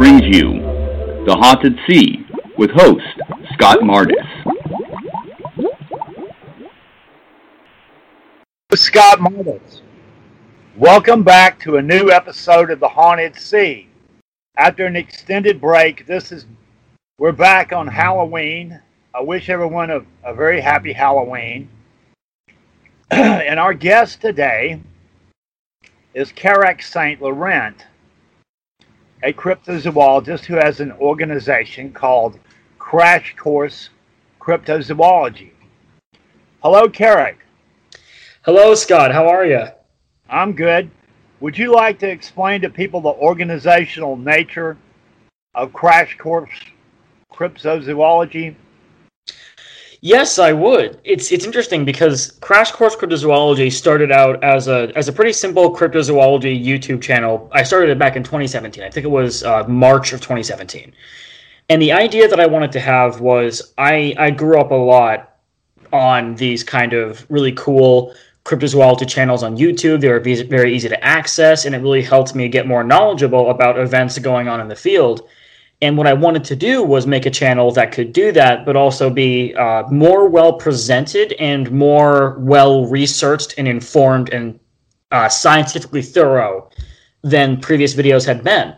Brings you The Haunted Sea with host Scott Mardis. Scott Mardis. Welcome back to a new episode of The Haunted Sea. After an extended break, this is we're back on Halloween. I wish everyone a, a very happy Halloween. and our guest today is Karac St. Laurent, a cryptozoologist who has an organization called Crash Course Cryptozoology. Hello, Karac. Hello, Scott. How are you? I'm good. Would you like to explain to people the organizational nature of Crash Course Cryptozoology? Yes, I would. It's it's interesting because Crash Course Cryptozoology started out as a as a pretty simple cryptozoology YouTube channel. I started it back in 2017. I think it was uh, March of 2017. And the idea that I wanted to have was I I grew up a lot on these kind of really cool cryptozoology channels on YouTube. They were very easy to access, and it really helped me get more knowledgeable about events going on in the field. And what I wanted to do was make a channel that could do that, but also be uh, more well presented and more well researched and informed and uh, scientifically thorough than previous videos had been.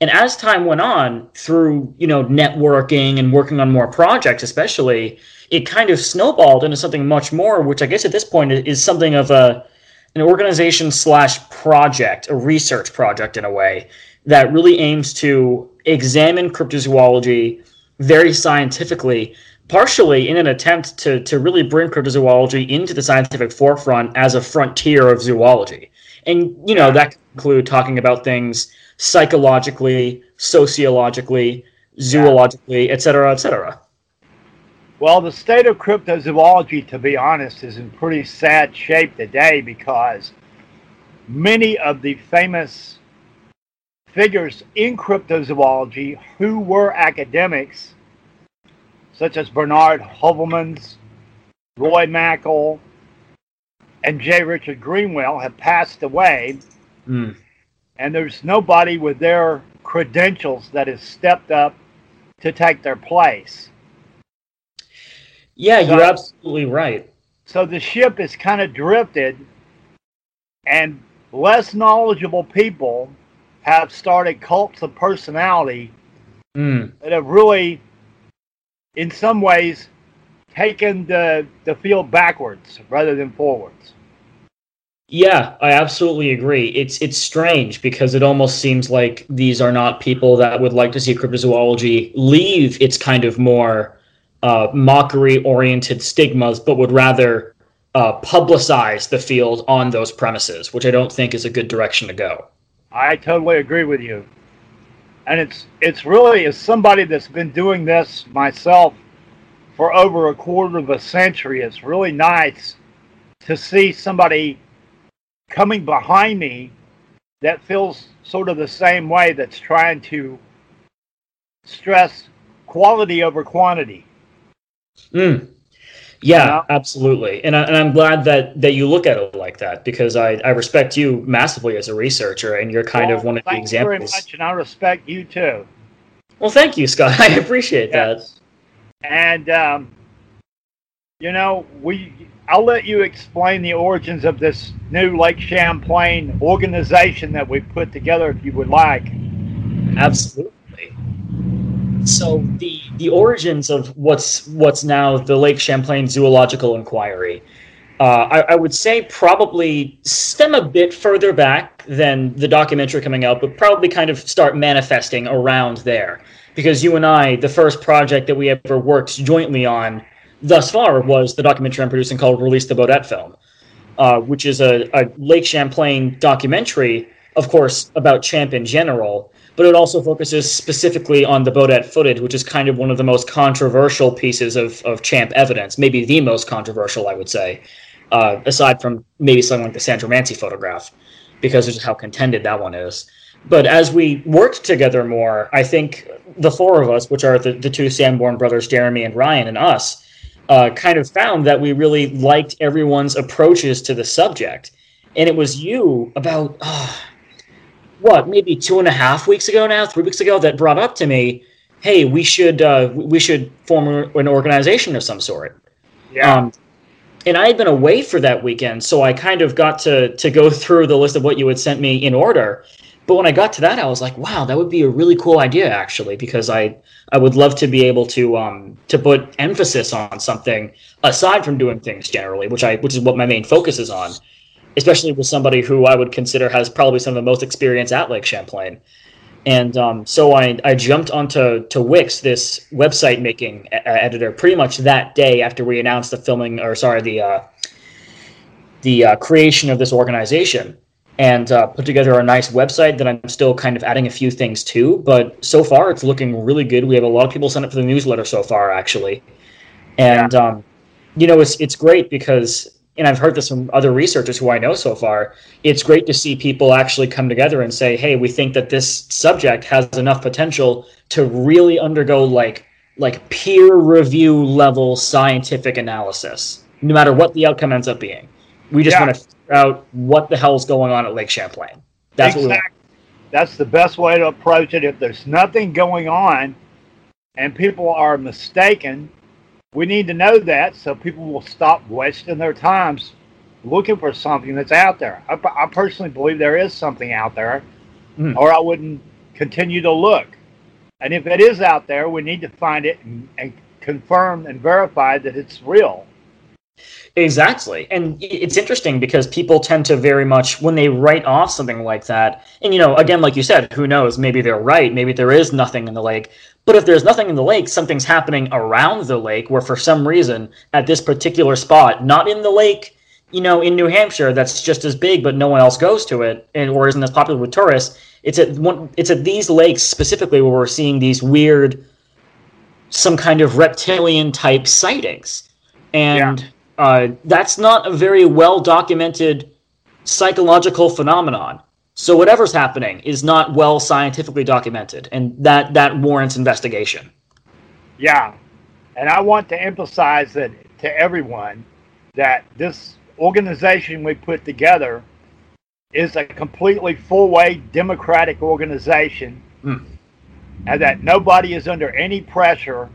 And as time went on, through you know networking and working on more projects, especially, it kind of snowballed into something much more, which I guess at this point is something of a an organization slash project, a research project in a way that really aims to examine cryptozoology very scientifically, partially in an attempt to, to really bring cryptozoology into the scientific forefront as a frontier of zoology. And, you know, that can include talking about things psychologically, sociologically, zoologically, et cetera, et cetera. Well, the state of cryptozoology, to be honest, is in pretty sad shape today because many of the famous figures in cryptozoology who were academics, such as Bernard Heuvelmans, Roy Mackal, and J. Richard Greenwell, have passed away. Mm. And there's nobody with their credentials that has stepped up to take their place. Yeah, so, you're absolutely right. So the ship is kind of drifted, and less knowledgeable people have started cults of personality mm. that have really, in some ways, taken the, the field backwards rather than forwards. Yeah, I absolutely agree. It's it's strange because it almost seems like these are not people that would like to see cryptozoology leave its kind of more uh, mockery-oriented stigmas, but would rather uh, publicize the field on those premises, which I don't think is a good direction to go. I totally agree with you. And it's it's really as somebody that's been doing this myself for over a quarter of a century, it's really nice to see somebody coming behind me that feels sort of the same way that's trying to stress quality over quantity. Mm. Yeah, absolutely. And, I, and I'm glad that, that you look at it like that because I, I respect you massively as a researcher and you're kind well, of one of the examples. Thank you very much, and I respect you too. Well, thank you, Scott. I appreciate yes. that. And, um, you know, we I'll let you explain the origins of this new Lake Champlain organization that we put together if you would like. Absolutely so the the origins of what's what's now the Lake Champlain Zoological Inquiry, uh, I, I, would say probably stem a bit further back than the documentary coming out, but probably kind of start manifesting around there. Because you and I, the first project that we ever worked jointly on thus far was the documentary I'm producing called Release the Baudette Film, uh, which is a, a Lake Champlain documentary, of course, about Champ in general but it also focuses specifically on the Baudette footage, which is kind of one of the most controversial pieces of, of Champ evidence, maybe the most controversial, I would say, uh, aside from maybe something like the Sandra Mansi photograph, because of just how contended that one is. But as we worked together more, I think the four of us, which are the, the two Sanborn brothers, Jeremy and Ryan, and us, uh, kind of found that we really liked everyone's approaches to the subject. And it was you about, uh, what maybe two and a half weeks ago now, three weeks ago, that brought up to me, "Hey, we should uh, we should form an organization of some sort." Yeah. Um, and I had been away for that weekend, so I kind of got to to go through the list of what you had sent me in order. But when I got to that, I was like, "Wow, that would be a really cool idea, actually," because I I would love to be able to um to put emphasis on something aside from doing things generally, which I which is what my main focus is on, especially with somebody who I would consider has probably some of the most experience at Lake Champlain. And um, so I, I jumped onto to Wix, this website making editor, pretty much that day after we announced the filming, or sorry, the uh, the uh, creation of this organization, and uh, put together a nice website that I'm still kind of adding a few things to. But so far, it's looking really good. We have a lot of people sign up for the newsletter so far, actually, and yeah. um, you know, it's it's great because and I've heard this from other researchers who I know so far, it's great to see people actually come together and say, "Hey, we think that this subject has enough potential to really undergo like like peer review level scientific analysis, no matter what the outcome ends up being. We just yeah. want to figure out what the hell's going on at Lake Champlain. That's exactly. That's the best way to approach it. If there's nothing going on and people are mistaken we need to know that so people will stop wasting their times looking for something that's out there. I, I personally believe there is something out there, mm. or I wouldn't continue to look. And if it is out there, we need to find it and, and confirm and verify that it's real. Exactly. And it's interesting because people tend to very much, when they write off something like that, and you know, again, like you said, who knows? Maybe they're right. Maybe there is nothing in the lake. But if there's nothing in the lake, something's happening around the lake where for some reason, at this particular spot, not in the lake, you know, in New Hampshire, that's just as big, but no one else goes to it, and or isn't as popular with tourists. It's at one. It's at these lakes specifically where we're seeing these weird, some kind of reptilian type sightings, and. Yeah uh, that's not a very well documented psychological phenomenon. So whatever's happening is not well scientifically documented, and that that warrants investigation. Yeah, and I want to emphasize that to everyone that this organization we put together is a completely full-way democratic organization, mm. and that nobody is under any pressure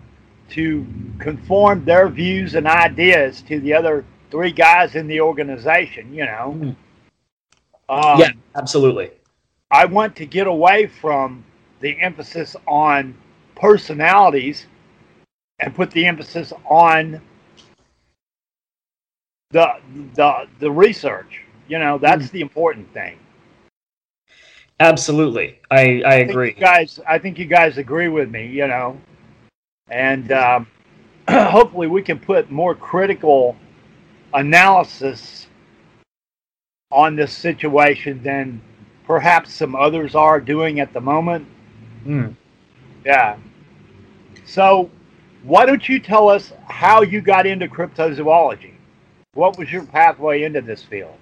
to conform their views and ideas to the other three guys in the organization, you know. Mm. Um, yeah, absolutely. I want to get away from the emphasis on personalities and put the emphasis on the the the research. You know, that's mm. the important thing. Absolutely, I I, I agree. guys, I think you guys agree with me. You know, and um, hopefully we can put more critical analysis on this situation than perhaps some others are doing at the moment. Mm. Yeah. So, why don't you tell us how you got into cryptozoology? What was your pathway into this field?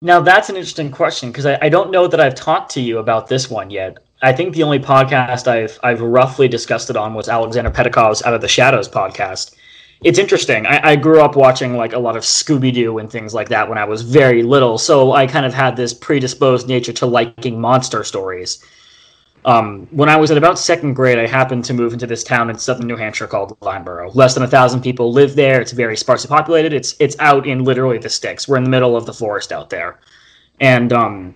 Now, that's an interesting question because I, I, don't know that I've talked to you about this one yet. I think the only podcast I've I've roughly discussed it on was Alexander Petakov's Out of the Shadows podcast. It's interesting. I, I grew up watching like a lot of Scooby Doo and things like that when I was very little, so I kind of had this predisposed nature to liking monster stories. Um, when I was in about second grade, I happened to move into this town in southern New Hampshire called Lyndeborough. Less than a thousand people live there. It's very sparsely populated. It's it's out in literally the sticks. We're in the middle of the forest out there, and um,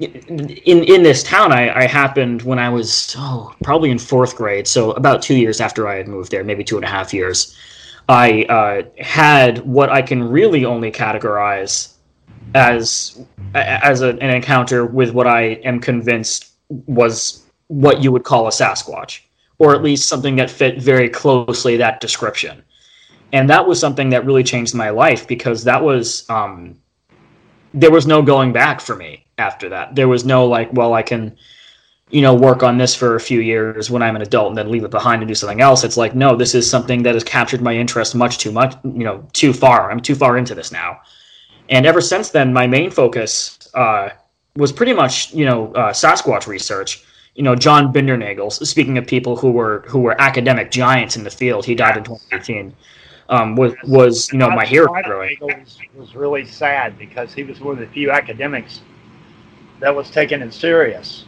in in this town I, I happened when I was oh probably in fourth grade, so about two years after I had moved there, maybe two and a half years. I uh, had what I can really only categorize as as a, an encounter with what I am convinced was what you would call a Sasquatch, or at least something that fit very closely that description. And that was something that really changed my life because that was um, there was no going back for me after that. There was no like, well, I can, you know, work on this for a few years when I'm an adult and then leave it behind and do something else. It's like, no, this is something that has captured my interest much too much, you know, too far. I'm too far into this now. And ever since then, my main focus uh, was pretty much, you know, uh, Sasquatch research. You know, John Bindernagel. Speaking of people who were who were academic giants in the field, he died in 2018 um, was was you know my hero growing. Was, was really sad because he was one of the few academics that was taking it serious.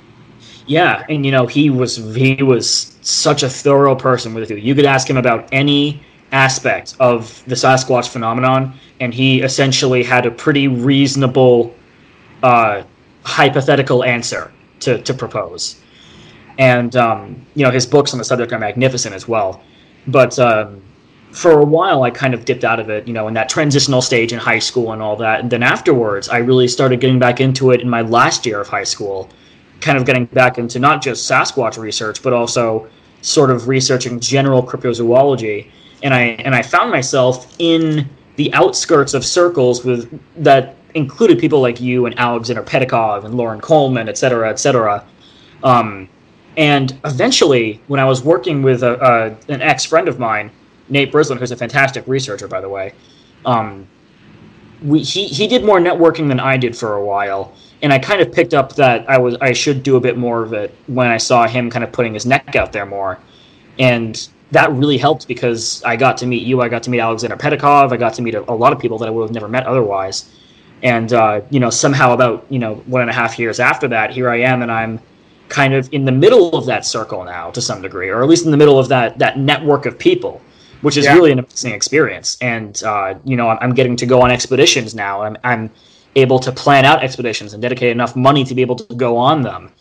Yeah, and you know he was he was such a thorough person with you. You could ask him about any aspect of the Sasquatch phenomenon, and he essentially had a pretty reasonable uh, hypothetical answer to, to propose. And um, you know his books on the subject are magnificent as well. But um, for a while, I kind of dipped out of it, you know, in that transitional stage in high school and all that. And then afterwards, I really started getting back into it in my last year of high school, kind of getting back into not just Sasquatch research, but also sort of researching general cryptozoology. And I and I found myself in the outskirts of circles with that included people like you and Alexander Pedikov and Loren Coleman, et cetera, et cetera. Um, and eventually, when I was working with a, a, an ex friend of mine, Nate Brislin, who's a fantastic researcher, by the way, um, we, he, he did more networking than I did for a while. And I kind of picked up that I was I should do a bit more of it when I saw him kind of putting his neck out there more. And that really helped because I got to meet you, I got to meet Alexander Pedikov, I got to meet a, a lot of people that I would have never met otherwise. And uh, you know, somehow about you know one and a half years after that, here I am, and I'm kind of in the middle of that circle now to some degree, or at least in the middle of that that network of people, which is yeah. really an amazing experience. And uh, you know, I'm getting to go on expeditions now. I'm I'm able to plan out expeditions and dedicate enough money to be able to go on them.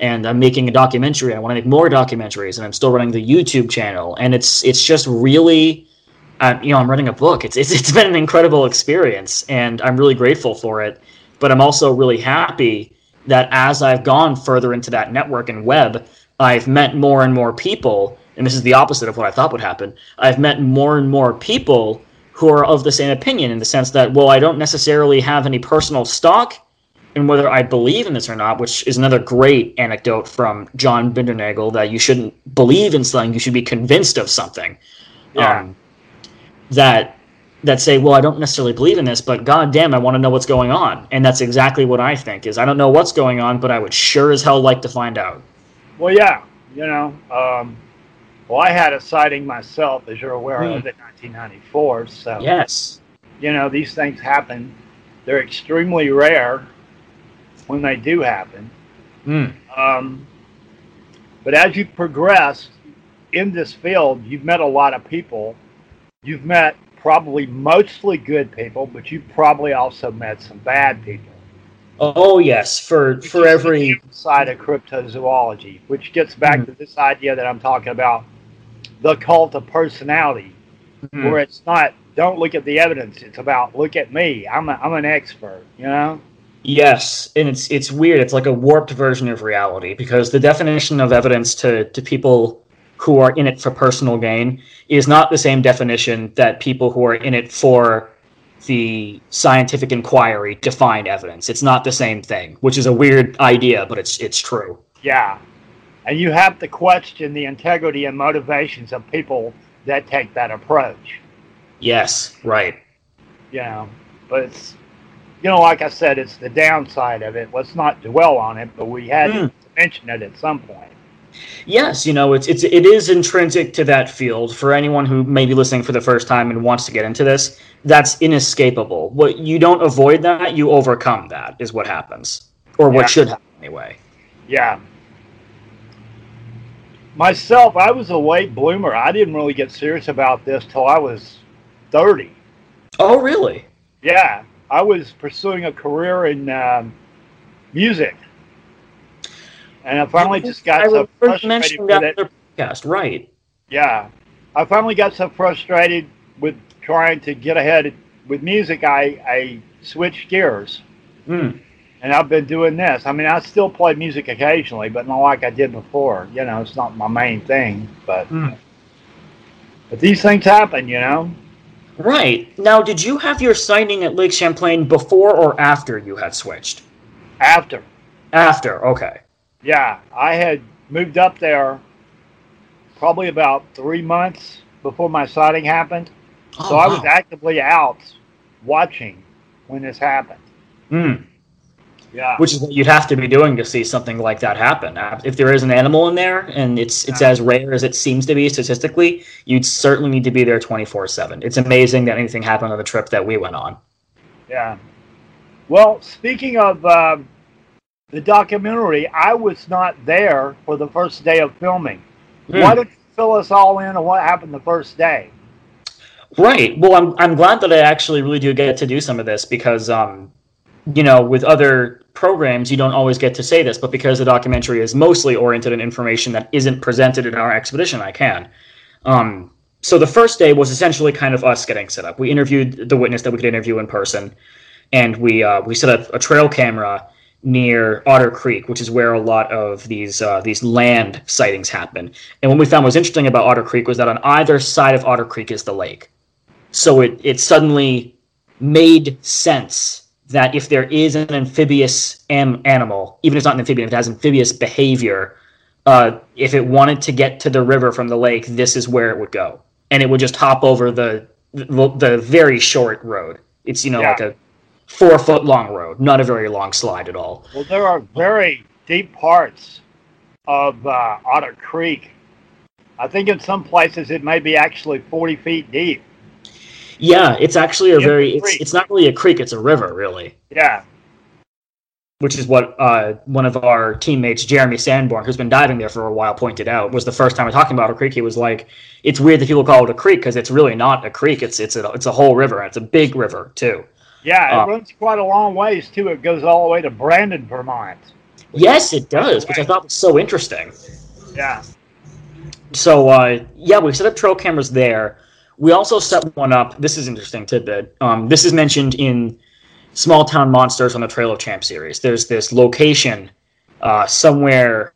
And I'm making a documentary. I want to make more documentaries, and I'm still running the YouTube channel. And it's it's just really, uh, you know, I'm running a book. It's, it's it's been an incredible experience, and I'm really grateful for it. But I'm also really happy that as I've gone further into that network and web, I've met more and more people, and this is the opposite of what I thought would happen. I've met more and more people who are of the same opinion in the sense that, well, I don't necessarily have any personal stock in whether I believe in this or not, which is another great anecdote from John Bindernagel that you shouldn't believe in something, you should be convinced of something. Yeah. Um, that that say, well, I don't necessarily believe in this, but god damn, I want to know what's going on. And that's exactly what I think is I don't know what's going on, but I would sure as hell like to find out. Well, yeah, you know, um, well, I had a sighting myself, as you're aware mm. of, in 1994. So yes, you know, these things happen. They're extremely rare when they do happen. Mm. Um, but as you progress in this field, you've met a lot of people. You've met probably mostly good people, but you've probably also met some bad people. Oh yes, for which for every side of cryptozoology, which gets back mm-hmm. to this idea that I'm talking about, the cult of personality, mm-hmm. where it's not don't look at the evidence, it's about look at me. I'm a, I'm an expert, you know. Yes, and it's it's weird. It's like a warped version of reality because the definition of evidence to to people who are in it for personal gain is not the same definition that people who are in it for the scientific inquiry define evidence. It's not the same thing, which is a weird idea, but it's it's true. Yeah. And you have to question the integrity and motivations of people that take that approach. Yes, right. You know, but it's you know, like I said, it's the downside of it. Let's not dwell on it, but we had mm. to mention it at some point. Yes, you know, it's it's it is intrinsic to that field. For anyone who may be listening for the first time and wants to get into this, that's inescapable. What you don't avoid that, you overcome that is what happens. Or what should happen anyway. Yeah. Myself, I was a late bloomer. I didn't really get serious about this till I was 30. Oh, really? Yeah. I was pursuing a career in um, music and I finally just got I so frustrated with it. Podcast, right? Yeah, I finally got so frustrated with trying to get ahead with music. I I switched gears, mm. And I've been doing this. I mean, I still play music occasionally, but not like I did before. You know, it's not my main thing, but mm. but these things happen. You know. Right now, did you have your signing at Lake Champlain before or after you had switched? After. After, okay. Yeah, I had moved up there probably about three months before my sighting happened. Oh, so I was actively out watching when this happened. Mm. Yeah. Which is what you'd have to be doing to see something like that happen. If there is an animal in there and it's it's yeah. as rare as it seems to be statistically, you'd certainly need to be there 24/7. It's amazing that anything happened on the trip that we went on. Yeah. Well, speaking of uh, the documentary, I was not there for the first day of filming. Hmm. Why don't you fill us all in on what happened the first day? Right. Well, I'm I'm glad that I actually really do get to do some of this because um, you know, with other programs, you don't always get to say this, but because the documentary is mostly oriented in information that isn't presented in our expedition, I can. Um, so the first day was essentially kind of us getting set up. We interviewed the witness that we could interview in person, and we uh, we set up a trail camera near Otter Creek, which is where a lot of these uh, these land sightings happen. And what we found was interesting about Otter Creek was that on either side of Otter Creek is the lake, so it it suddenly made sense that if there is an amphibious am- animal, even if it's not an amphibian, if it has amphibious behavior, uh, if it wanted to get to the river from the lake, this is where it would go, and it would just hop over the the, the very short road. It's you know Yeah. like a four foot long road, not a very long slide at all. Well, there are very deep parts of uh, Otter Creek. I think in some places it may be actually 40 feet deep. Yeah, it's actually a very it's, it's not really a creek, it's a river, really. Yeah, Which is what uh, one of our teammates, Jeremy Sanborn, who's been diving there for a while, pointed out. Was the first time we're talking about a creek. He was like, "It's weird that people call it a creek because it's really not a creek. It's it's a it's a whole river. and It's a big river too." yeah, it Uh, runs quite a long ways too. It goes all the way to Brandon, Vermont. Yes, it does, which I thought was so interesting. Yeah, So uh, yeah, we set up trail cameras there. We also set one up. This is interesting tidbit. Um, this is mentioned in Small Town Monsters on the Trail of Champ series. There's this location uh, somewhere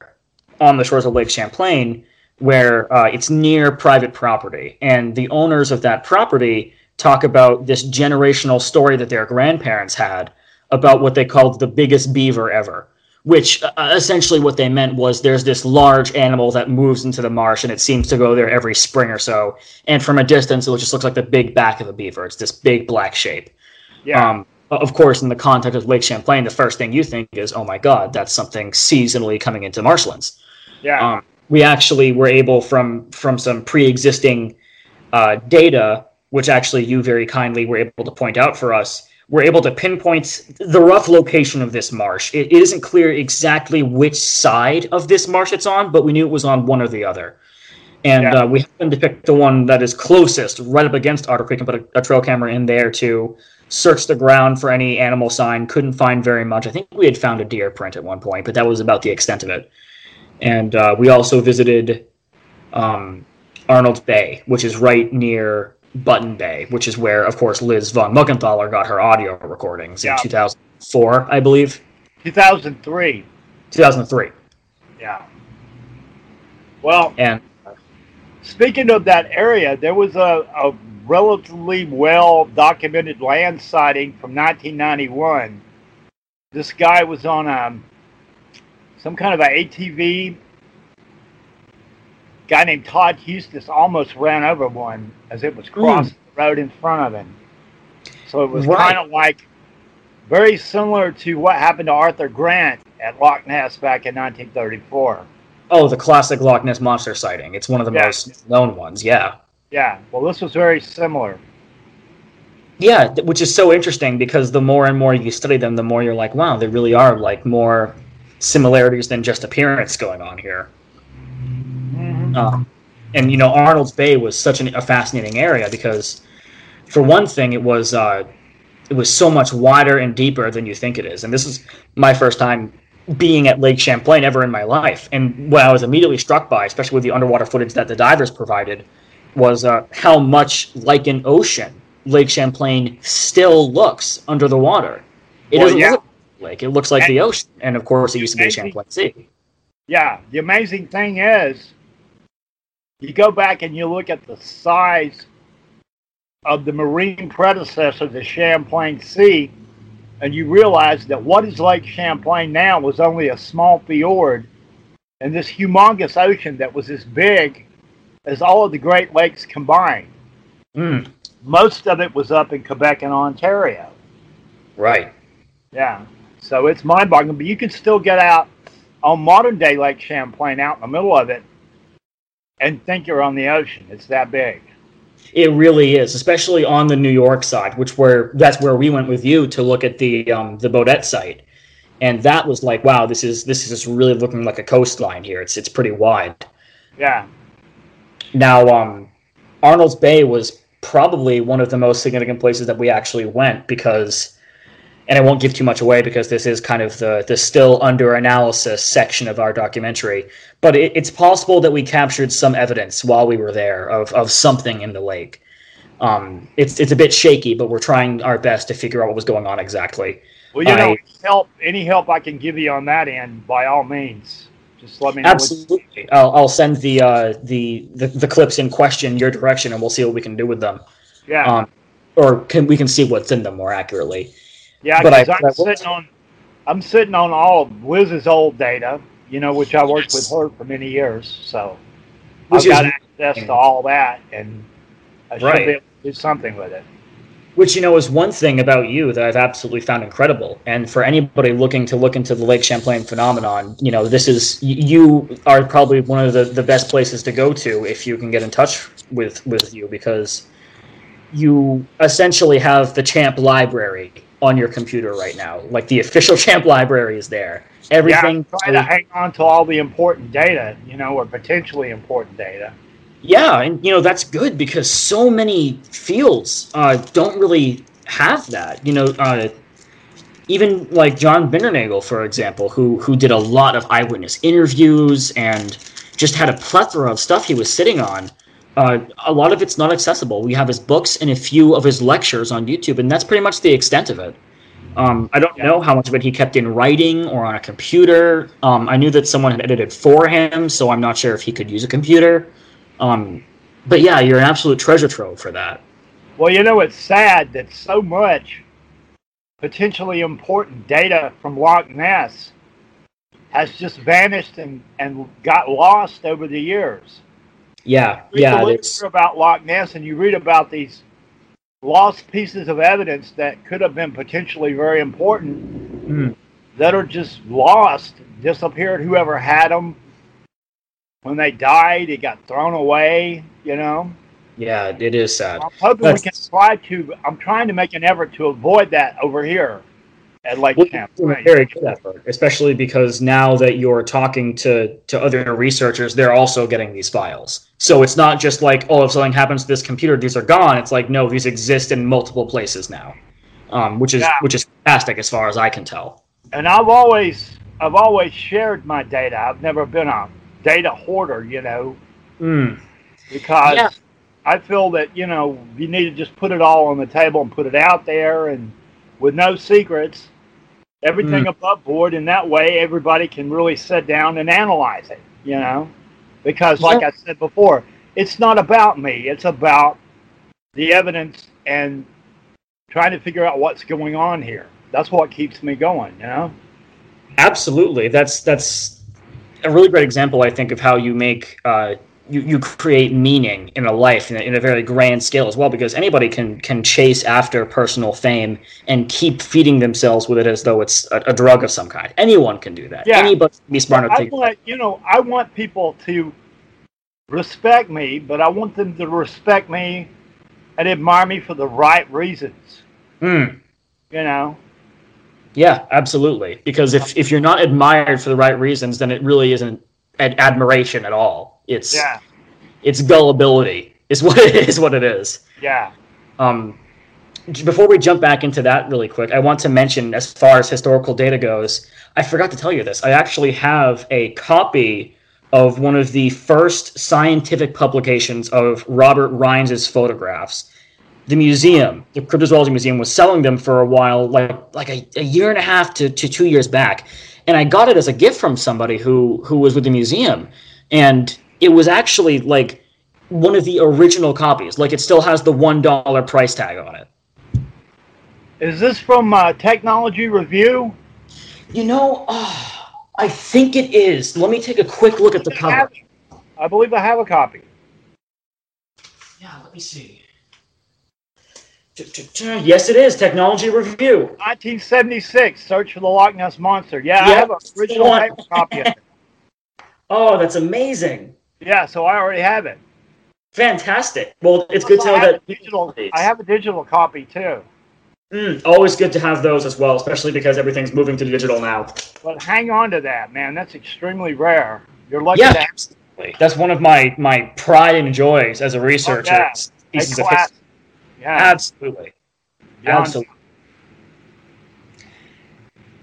on the shores of Lake Champlain where uh, it's near private property, and the owners of that property talk about this generational story that their grandparents had about what they called the biggest beaver ever which uh, essentially what they meant was there's this large animal that moves into the marsh and it seems to go there every spring or so. And from a distance it just looks like the big back of a beaver. It's this big black shape. Yeah, um, of course in the context of lake champlain the first thing you think is oh my god that's something seasonally coming into marshlands. Yeah. um, we actually were able from from some pre-existing uh, data which actually you very kindly were able to point out for us we're able to pinpoint the rough location of this marsh. It, it isn't clear exactly which side of this marsh it's on but we knew it was on one or the other. And Yeah. uh, we happened to pick the one that is closest right up against otter creek and put a, a trail camera in there to search the ground for any animal sign. Couldn't find very much. I think we had found a deer print at one point but that was about the extent of it. And uh, we also visited um, Arnold Bay, which is right near Button Bay, which is where, of course, Liz von Muggenthaler got her audio recordings Yeah. in 2004, I believe, 2003. 2003. Yeah. Well, And speaking of that area, there was a, a relatively well documented land sighting from 1991. This guy was on um, some kind of an ATV. Guy named Todd Hustis almost ran over one as it was hmm. crossing the road in front of him. So it was Right. kind of like very similar to what happened to Arthur Grant at Loch Ness back in 1934. oh, the classic Loch Ness monster sighting. It's one of the Yeah. most known ones. Yeah. Yeah, well, this was very similar. Yeah, which is so interesting because the more and more you study them, the more you're like, wow, there really are like more similarities than just appearance going on here. Um, and you know, Arnold's Bay was such an, a fascinating area because, for one thing, it was uh, it was so much wider and deeper than you think it is. And this is my first time being at Lake Champlain ever in my life. And what I was immediately struck by, especially with the underwater footage that the divers provided, was uh, how much like an ocean Lake Champlain still looks under the water. It Well, doesn't yeah. look like it looks like the ocean. And of course, it used to be Amazing. Champlain Sea. Yeah, the amazing thing is, you go back and you look at the size of the marine predecessor, the Champlain Sea, and you realize that what is Lake Champlain now was only a small fjord, and this humongous ocean that was as big as all of the Great Lakes combined. Mm, Most of it was up in Quebec and Ontario. right. Yeah. So it's mind boggling, but you can still get out on modern day Lake Champlain out in the middle of it and think you're on the ocean. It's that big. It really is, especially on the New York side, which where that's where we went with you to look at the um, the Bodette site. and that was like, wow, this is this is just really looking like a coastline here. It's it's pretty wide. Yeah. Now, um, Arnold's Bay was probably one of the most significant places that we actually went because, and I won't give too much away because this is kind of the the still under analysis section of our documentary. But it, it's possible that we captured some evidence while we were there of of something in the lake. Um, it's it's a bit shaky, but we're trying our best to figure out what was going on exactly. Well, you know, I- help any help I can give you on that end, by all means, just let me know. Absolutely, I'll, I'll send the, uh, the the the clips in question your direction, and we'll see what we can do with them. Yeah, Um, or can we can see what's in them more accurately. Yeah. Because I'm sitting on, I'm sitting on all of Liz's old data, you know, which I worked with her for many years. So Which I've got access to all that, and I should Right. be able to do something with it. Which you know is one thing about you that I've absolutely found incredible. And for anybody looking to look into the Lake Champlain phenomenon, you know this is you are probably one of the, the best places to go to if you can get in touch with with you because you essentially have the Champ library on your computer right now. Like the official Champ library is there. Everything. Yeah, try to hang on to all the important data, you know, or potentially important data. Yeah, and you know that's good because so many fields uh, don't really have that. You know, uh, even like John Bindernagel, for example, who who did a lot of eyewitness interviews and just had a plethora of stuff he was sitting on. Uh, a lot of it's not accessible. We have his books and a few of his lectures on YouTube, and that's pretty much the extent of it. Um, I don't Yeah. know how much of it he kept in writing or on a computer. Um, I knew that someone had edited for him, so I'm not sure if he could use a computer. Um, but yeah, you're an absolute treasure trove for that. Well, you know, it's sad that so much potentially important data from Loch Ness has just vanished and, and got lost over the years. Yeah, read yeah, the it's literature about Loch Ness, and you read about these lost pieces of evidence that could have been potentially very important mm, that are just lost, disappeared. Whoever had them when they died, it got thrown away. You know, yeah, it is sad. I'm hoping That's- we can try to. I'm trying to make an effort to avoid that over here at like Well, you're doing a Champlain. very good effort, especially because now that you're talking to to other researchers, they're also getting these files. So it's not just like, oh, if something happens to this computer, these are gone. It's like, no, these exist in multiple places now, um, which is Yeah. which is fantastic as far as I can tell. and I've always I've always shared my data. I've never been a data hoarder, you know, Mm. because Yeah. I feel that you know you need to just put it all on the table and put it out there, and with no secrets, everything above board, and that way everybody can really sit down and analyze it. You know, because like. I said before, it's not about me; it's about the evidence and trying to figure out what's going on here. That's what keeps me going. You know. Absolutely, that's that's a really great example, I think, of how you make uh, you you create meaning in a life in a, in a very grand scale as well. Because anybody can can chase after personal fame and keep feeding themselves with it as though it's a, a drug of some kind. Anyone can do that. Yeah. Anybody can be smart enough to. you know I want people to respect me, but I want them to respect me and admire me for the right reasons. Mm, You know, yeah, absolutely. Because if if you're not admired for the right reasons, then it really isn't ad- admiration at all. It's yeah, it's gullibility is what it is. What it is. yeah, Um, before we jump back into that really quick, I want to mention, as far as historical data goes, I forgot to tell you this. I actually have a copy of one of the first scientific publications of Robert Rines's photographs. The museum, the Cryptozoology Museum, was selling them for a while, like like a, a year and a half to, to two years back, and I got it as a gift from somebody who who was with the museum, and it was actually like one of the original copies. Like it still has the one dollar price tag on it. Is this from uh, Technology Review? You know, ah, I think it is. Let me take a quick look at the cover. I believe I have a copy. Yeah, let me see. Yes, it is. Technology Review. 1976. Search for the Loch Ness monster. Yeah, I have an original copy of it. Oh, that's amazing. Yeah, so I already have it. Fantastic. Well, it's good to know have that digital. I have a digital copy too. Mm, always good to have those as well, especially because everything's moving to digital now. But hang on to that, man. That's extremely rare. You're lucky Yeah, to have absolutely. That's one of my my pride and joys as a researcher. yeah. is a Pieces of history. Yeah, Absolutely. John, Absolutely.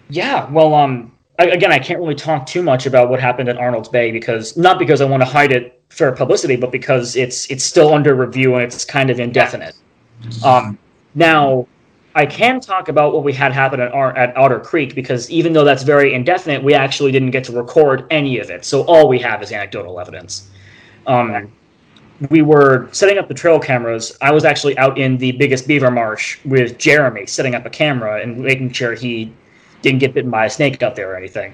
Yeah, well, um, again, I can't really talk too much about what happened at Arnold's Bay because not because I want to hide it for publicity, but because it's it's still under review and it's kind of indefinite. Um, now, I can talk about what we had happen at at Otter Creek because even though that's very indefinite, we actually didn't get to record any of it. So all we have is anecdotal evidence. Um, we were setting up the trail cameras. I was actually out in the biggest beaver marsh with Jeremy, setting up a camera and making sure he didn't get bitten by a snake out there or anything.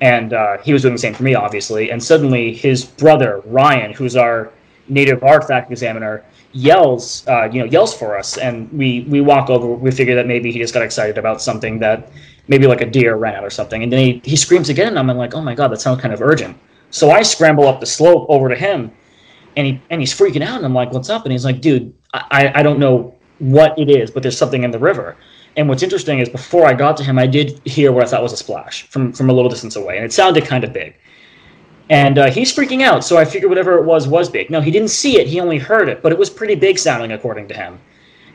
And uh, he was doing the same for me, obviously. And suddenly, his brother Ryan, who's our native artifact examiner, yells, uh, you know, yells for us. And we we walk over. We figure that maybe he just got excited about something that maybe like a deer ran out or something. And then he, he screams again, and I'm like, oh my god, that sounds kind of urgent. So I scramble up the slope over to him, and he and he's freaking out, and I'm like, what's up? And he's like, dude, I I don't know what it is, but there's something in the river. And what's interesting is before I got to him, I did hear what I thought was a splash from from a little distance away, and it sounded kind of big. And uh, he's freaking out, so I figured whatever it was was big. No, he didn't see it; he only heard it, but it was pretty big sounding, according to him.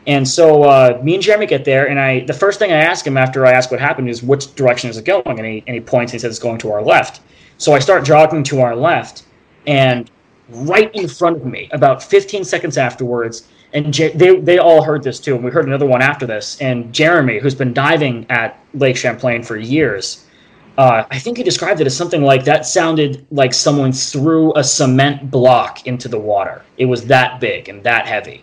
And so uh, me and Jeremy get there, and I the first thing I ask him after I ask what happened is which direction is it going, and he and he points and he says it's going to our left. So I start jogging to our left, and right in front of me, about 15 seconds afterwards, and Jer- they they all heard this too, and we heard another one after this. And Jeremy, who's been diving at Lake Champlain for years, uh, I think he described it as something like that sounded like someone threw a cement block into the water. It was that big and that heavy.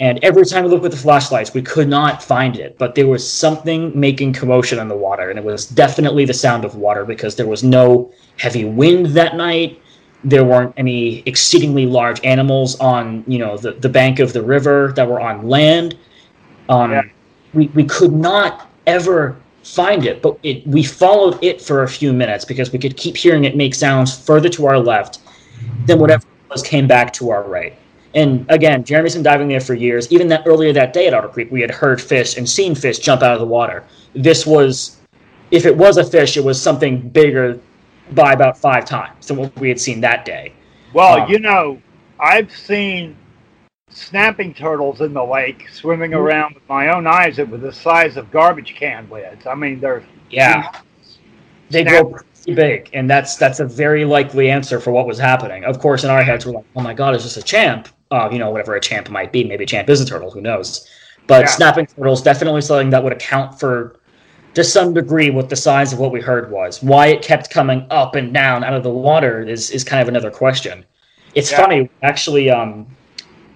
And every time we looked with the flashlights, we could not find it, but there was something making commotion in the water, and it was definitely the sound of water because there was no heavy wind that night. There weren't any exceedingly large animals on, you know, the, the bank of the river that were on land. Um, Yeah. we, we could not ever find it, but it, we followed it for a few minutes because we could keep hearing it make sounds further to our left than whatever was came back to our right. And again, Jeremy's been diving there for years. Even that earlier that day at Otter Creek, we had heard fish and seen fish jump out of the water. This was, if it was a fish, it was something bigger by about five times than what we had seen that day. Well, Um, you know, I've seen snapping turtles in the lake swimming around with my own eyes that were the size of garbage can lids. I mean, they're Yeah, they grow pretty big, and that's that's a very likely answer for what was happening. Of course, in our heads, we're like, "Oh my god, it's just a champ." Uh, you know, whatever a champ might be. Maybe a champ is a turtle. Who knows? But Yeah. snapping turtles definitely something that would account for, to some degree, what the size of what we heard was. Why it kept coming up and down out of the water is is kind of another question. It's Yeah. funny, actually. Um,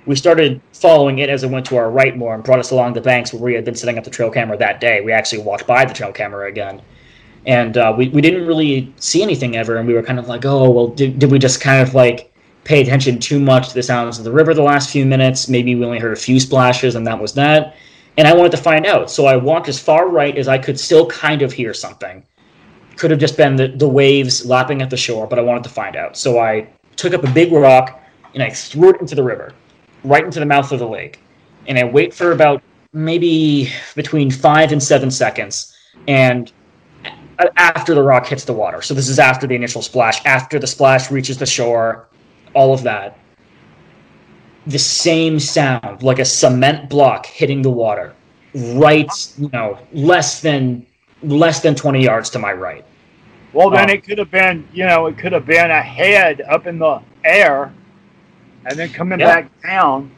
we started following it as it went to our right more and brought us along the banks where we had been setting up the trail camera that day. We actually walked by the trail camera again. And uh, we, we didn't really see anything ever. And we were kind of like, oh, well, did, did we just kind of like pay attention too much to the sounds of the river the last few minutes? Maybe we only heard a few splashes and that was that. And I wanted to find out. So I walked as far right as I could still kind of hear something. Could have just been the, the waves lapping at the shore, but I wanted to find out. So I took up a big rock and I threw it into the river right into the mouth of the lake. And I wait for about maybe between five and seven seconds. And after the rock hits the water. So this is after the initial splash, after the splash reaches the shore, all of that. The same sound, like a cement block hitting the water, right, you know, less than less than 20 yards to my right. well. Then Um, it could have been, you know, it could have been a head up in the air, and then coming Yeah. back down,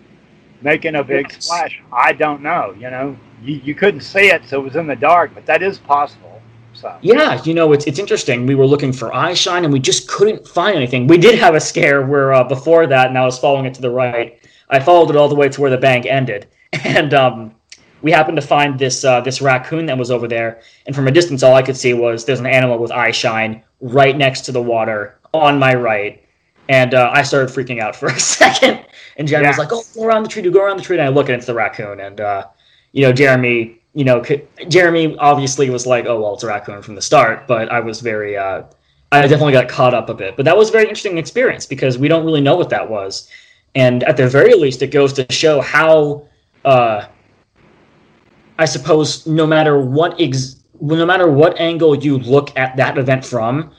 making a big Yes. splash. I don't know. You know, you, you couldn't see it, so it was in the dark, but that is possible. So Yeah, you know, it's it's interesting. We were looking for eye shine and we just couldn't find anything. We did have a scare where uh, before that, and I was following it to the right. I followed it all the way to where the bank ended, and um, we happened to find this uh, this raccoon that was over there. And from a distance, all I could see was there's an animal with eye shine right next to the water on my right. And uh, I started freaking out for a second. And Jeremy was like, "Oh, go around the tree, do go around the tree." And I look, and it's the raccoon. And uh, you know, Jeremy, you know, could, Jeremy obviously was like, "Oh, well, it's a raccoon from the start." But I was very, uh, I definitely got caught up a bit. But that was a very interesting experience because we don't really know what that was, and at the very least, it goes to show how uh, I suppose no matter what ex- no matter what angle you look at that event from,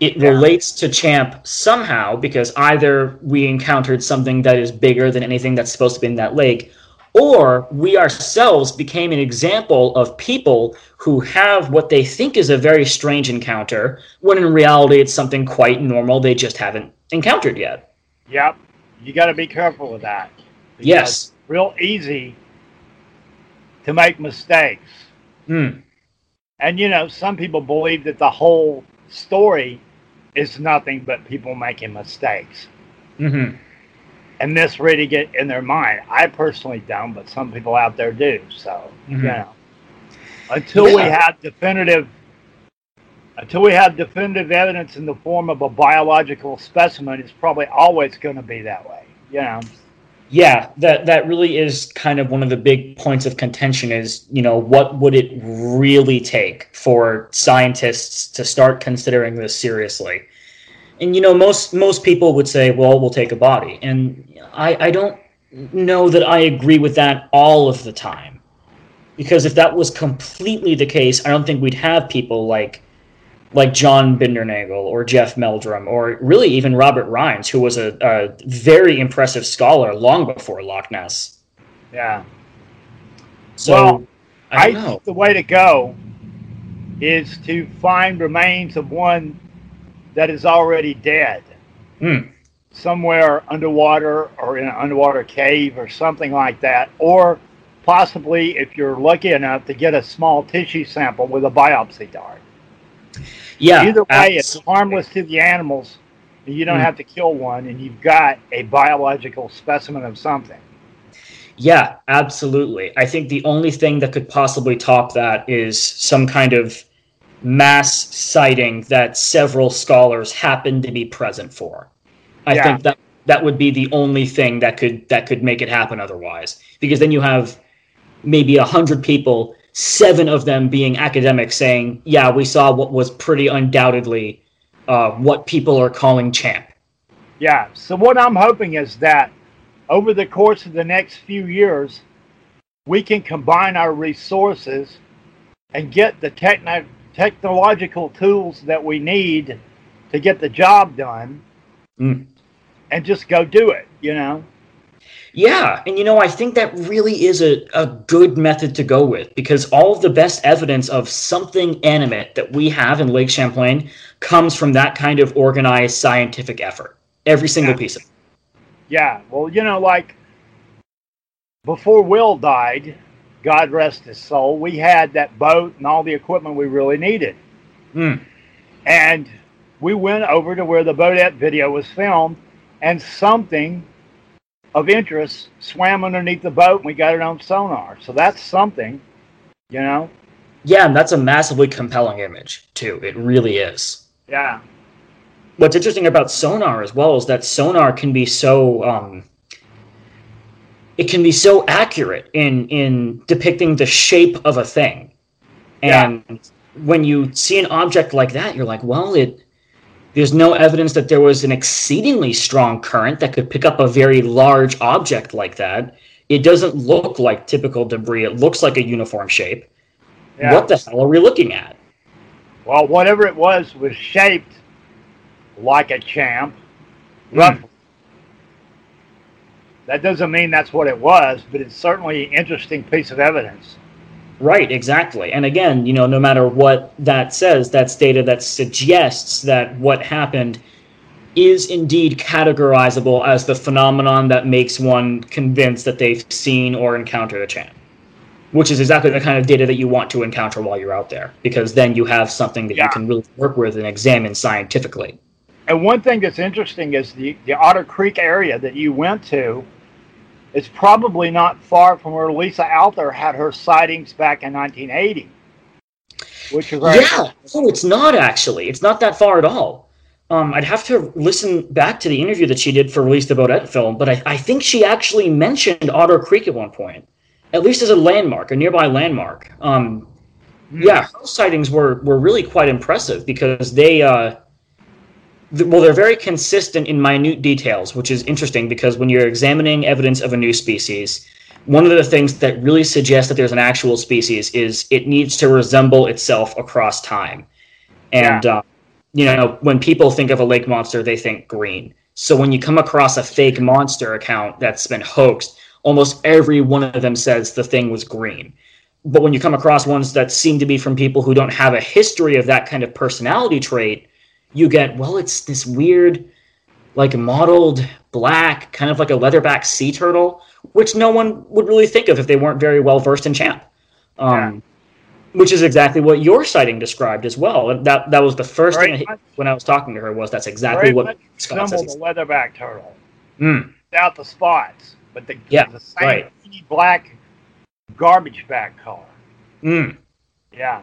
it Yeah. relates to Champ somehow because either we encountered something that is bigger than anything that's supposed to be in that lake, or we ourselves became an example of people who have what they think is a very strange encounter, when in reality it's something quite normal they just haven't encountered yet. Yep. You got to be careful with that. Yes. Real easy to make mistakes. Hmm. And you know, some people believe that the whole story is nothing but people making mistakes Mm-hmm. And this misreading it in their mind. I personally don't, but some people out there do. So Mhm. you know, until we have definitive, until we have definitive evidence in the form of a biological specimen, it's probably always going to be that way. You know. Yeah, that that really is kind of one of the big points of contention is, you know, what would it really take for scientists to start considering this seriously? And you know, most most people would say, well, we'll take a body. And I I don't know that I agree with that all of the time. Because if that was completely the case, I don't think we'd have people like like John Bindernagel or Jeff Meldrum or really even Robert Rines, who was a, a very impressive scholar long before Loch Ness. Yeah. So Well, I I think the way to go is to find remains of one that is already dead Hmm. somewhere underwater or in an underwater cave or something like that. Or possibly, if you're lucky enough, to get a small tissue sample with a biopsy dart. Yeah. Either way, it's harmless to the animals. You don't Hmm. have to kill one, and you've got a biological specimen of something. Yeah, absolutely. I think the only thing that could possibly top that is some kind of mass sighting that several scholars happen to be present for. I Yeah. think that that would be the only thing that could that could make it happen otherwise. Because then you have maybe a hundred people, seven of them being academics saying, "Yeah, we saw what was pretty undoubtedly uh, what people are calling champ." Yeah. So what I'm hoping is that over the course of the next few years, we can combine our resources and get the techno- technological tools that we need to get the job done Mm. and just go do it, you know? Yeah, and you know, I think that really is a, a good method to go with because all of the best evidence of something animate that we have in Lake Champlain comes from that kind of organized scientific effort. Every single Yeah. piece of it. Yeah. Well, you know, like before Will died, God rest his soul, we had that boat and all the equipment we really needed. Mm. And we went over to where the Bodette video was filmed, and something of interest swam underneath the boat, and we got it on sonar. So that's something, you know? Yeah, and that's a massively compelling image, too. It really is. Yeah. What's interesting about sonar as well is that sonar can be so um, it can be so accurate in in depicting the shape of a thing. Yeah. And when you see an object like that, you're like, well, it there's no evidence that there was an exceedingly strong current that could pick up a very large object like that. It doesn't look like typical debris. It looks like a uniform shape. Yeah. What the hell are we looking at? Well, whatever it was was shaped like a champ, hmm. roughly. That doesn't mean that's what it was, but it's certainly an interesting piece of evidence. Right, exactly. And again, you know, no matter what that says, that's data that suggests that what happened is indeed categorizable as the phenomenon that makes one convinced that they've seen or encountered a champ. Which is exactly the kind of data that you want to encounter while you're out there, because then you have something that Yeah. you can really work with and examine scientifically. And one thing that's interesting is the, the Otter Creek area that you went to is probably not far from where Lisa Alther had her sightings back in 1980. Which very Yeah, no, it's not actually. It's not that far at all. Um, I'd have to listen back to the interview that she did for Release the Bodette film, but I, I think she actually mentioned Otter Creek at one point, at least as a landmark, a nearby landmark. Um, yeah, her sightings were, were really quite impressive because they, uh, well, they're very consistent in minute details, which is interesting because when you're examining evidence of a new species, one of the things that really suggests that there's an actual species is it needs to resemble itself across time. And, yeah. uh, you know, when people think of a lake monster, they think green. So when you come across a fake monster account that's been hoaxed, almost every one of them says the thing was green. But when you come across ones that seem to be from people who don't have a history of that kind of personality trait, you get, well, it's this weird, like mottled black, kind of like a leatherback sea turtle which no one would really think of if they weren't very well versed in Champ. Um, yeah. Which is exactly what your sighting described as well. And that that was the first very thing I, when I was talking to her was that's exactly what Scott says. the leatherback turtle. Mm. Without the spots, but the, yeah, the same right. black garbage bag color. Mm. Yeah.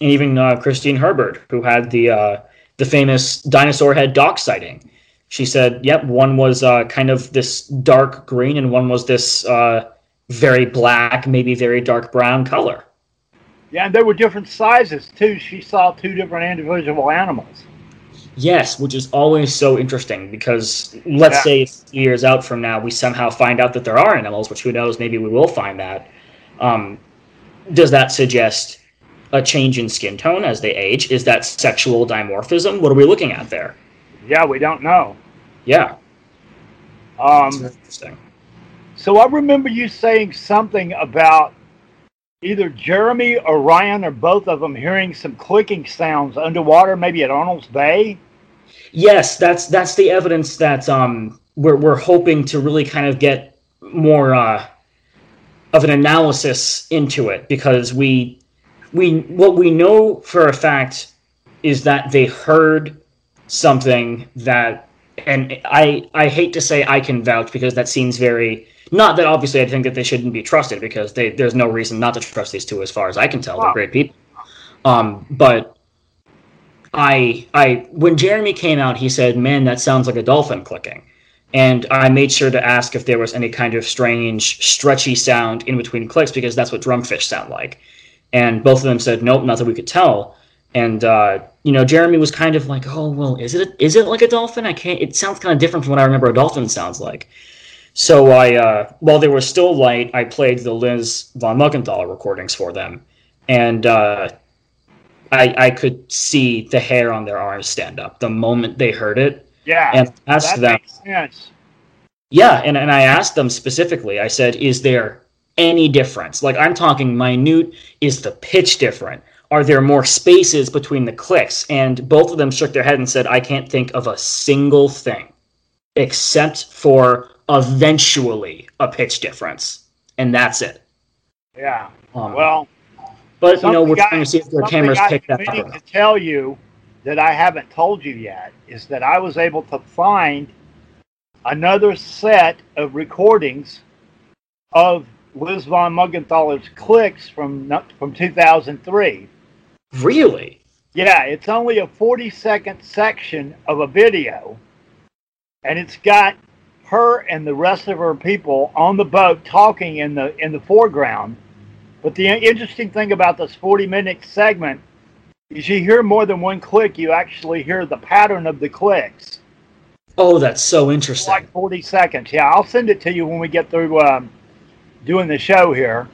And even uh, Christine Herbert, who had the uh, the famous dinosaur head dock sighting, she said, "Yep, one was uh, kind of this dark green, and one was this uh, very black, maybe very dark brown color." Yeah, and they were different sizes too. She saw two different individual animals. Yes, which is always so interesting because let's yeah. say years out from now we somehow find out that there are animals, which who knows, maybe we will find that. Um, does that suggest a change in skin tone as they age? Is that sexual dimorphism? What are we looking at there? Yeah, we don't know. Yeah. Um, interesting. So I remember you saying something about either Jeremy or Ryan or both of them hearing some clicking sounds underwater, maybe at Arnold's Bay. Yes, that's that's the evidence that um, we're we're hoping to really kind of get more uh, of an analysis into it because we we what we know for a fact is that they heard something that and I I hate to say I can vouch because that seems very not that obviously I think that they shouldn't be trusted because they there's no reason not to trust these two as far as I can tell. Wow. They're great people. Um, but I I when Jeremy came out, he said, "Man, that sounds like a dolphin clicking." And I made sure to ask if there was any kind of strange, stretchy sound in between clicks because that's what drumfish sound like. And both of them said, "Nope, not that we could tell." and uh, you know Jeremy was kind of like, oh well, is it a, is it like a dolphin? I can't. It sounds kind of different from what I remember a dolphin sounds like. So I, uh, while they were still light, I played the Liz von Muggenthaler recordings for them, and uh, I I could see the hair on their arms stand up the moment they heard it. Yeah, and asked that them. Yeah, and, and I asked them specifically. I said, "Is there any difference? Like I'm talking minute. Is the pitch different? are there more spaces between the clicks? And both of them shook their head and said, I can't think of a single thing except for eventually a pitch difference. And that's it. Yeah. Um, well, but you know, we're trying to see if their cameras pick that up. to tell you that I haven't told you yet is that I was able to find another set of recordings of Liz von Muggenthaler's clicks from from 2003. Really? Yeah, it's only a 40 second section of a video, and it's got her and the rest of her people on the boat talking in the in the foreground. But the interesting thing about this 40 minute segment is you hear more than one click. You actually hear the pattern of the clicks. Oh, that's so interesting. Like 40 seconds. Yeah, I'll send it to you when we get through um, doing the show here.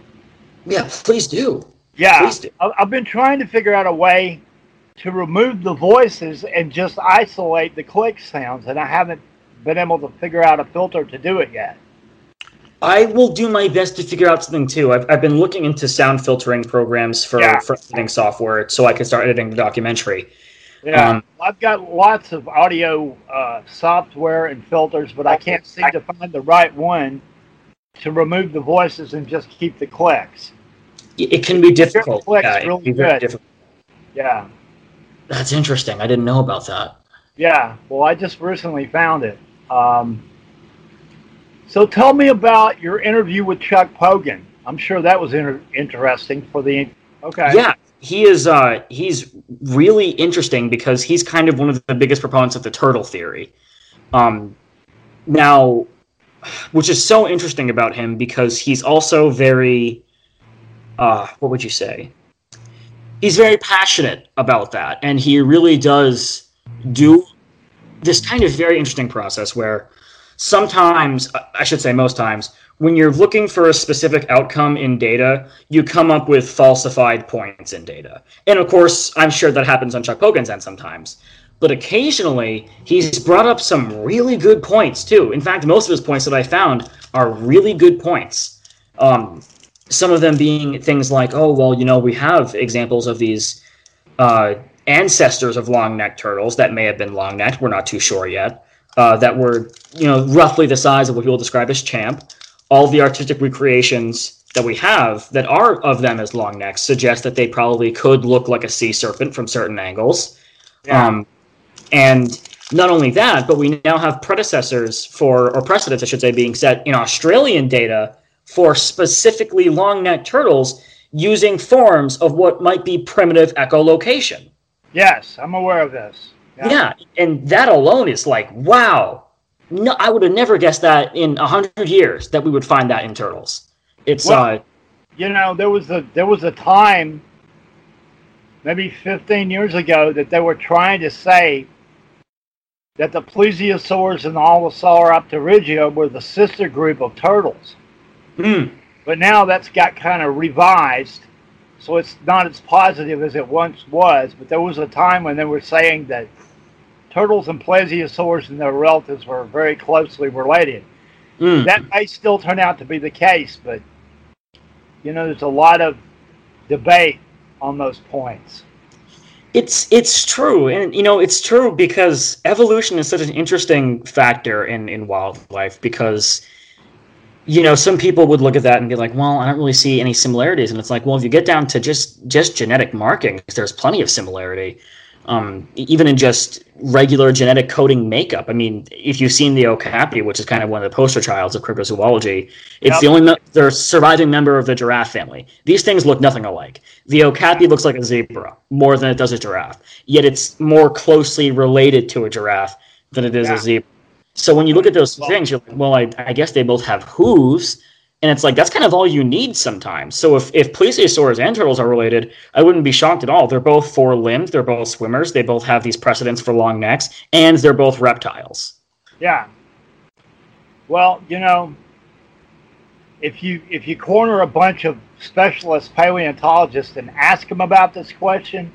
Yeah, please do. Yeah, I've been trying to figure out a way to remove the voices and just isolate the click sounds, and I haven't been able to figure out a filter to do it yet. I will do my best to figure out something too. I've, I've been looking into sound filtering programs for, yeah. for editing software so I can start editing the documentary. Yeah, um, I've got lots of audio uh, software and filters, but I can't seem to find the right one to remove the voices and just keep the clicks. It can be difficult. Yeah, really be good. Difficult. Yeah. That's interesting. I didn't know about that. Yeah. Well, I just recently found it. Um, so tell me about your interview with Chuck Pogan. I'm sure that was inter- interesting for the. Okay. Yeah, he is. Uh, he's really interesting because he's kind of one of the biggest proponents of the turtle theory. Um, now, which is so interesting about him because he's also very uh, what would you say? He's very passionate about that, and he really does do this kind of very interesting process where sometimes, I should say most times, when you're looking for a specific outcome in data, you come up with falsified points in data. And of course, I'm sure that happens on Chuck Pogan's end sometimes. But occasionally, he's brought up some really good points too. In fact, most of his points that I found are really good points. Um, some of them being things like, oh, well, you know, we have examples of these uh, ancestors of long necked turtles that may have been long necked. We're not too sure yet. Uh, that were, you know, roughly the size of what people describe as champ all the artistic recreations that we have that are of them as long necks suggest that they probably could look like a sea serpent from certain angles. Yeah. Um, and not only that, but we now have predecessors for, or precedents, I should say, being set in Australian data for specifically long necked turtles using forms of what might be primitive echolocation. Yes, I'm aware of this. Yeah. yeah, and that alone is like, wow, no, I would have never guessed that in a hundred years that we would find that in turtles. It's well, uh, you know, there was a there was a time, maybe 15 years ago, that they were trying to say that the plesiosaurs and the Allosauraptorigia were the sister group of turtles. Mm. But now that's got kind of revised, so it's not as positive as it once was. But there was a time when they were saying that turtles and plesiosaurs and their relatives were very closely related. Mm. That may still turn out to be the case, but you know, there's a lot of debate on those points. It's it's true, and you know it's true because evolution is such an interesting factor in in wildlife because you know some people would look at that and be like, well, I don't really see any similarities, and it's like, well, if you get down to just just genetic markings, there's plenty of similarity um, even in just regular genetic coding makeup. I mean, if you've seen the okapi, which is kind of one of the poster childs of cryptozoology, it's yep. the only me- the surviving member of the giraffe family. These things look nothing alike. The okapi looks like a zebra more than it does a giraffe, yet it's more closely related to a giraffe than it is yeah. a zebra. So when you look at those well, things, you're like, well, I, I guess they both have hooves and it's like that's kind of all you need sometimes. So if if plesiosaurs and turtles are related, I wouldn't be shocked at all. They're both four limbed. They're both swimmers. They both have these precedents for long necks, and they're both reptiles. Yeah. Well, you know, if you if you corner a bunch of specialist paleontologists and ask them about this question,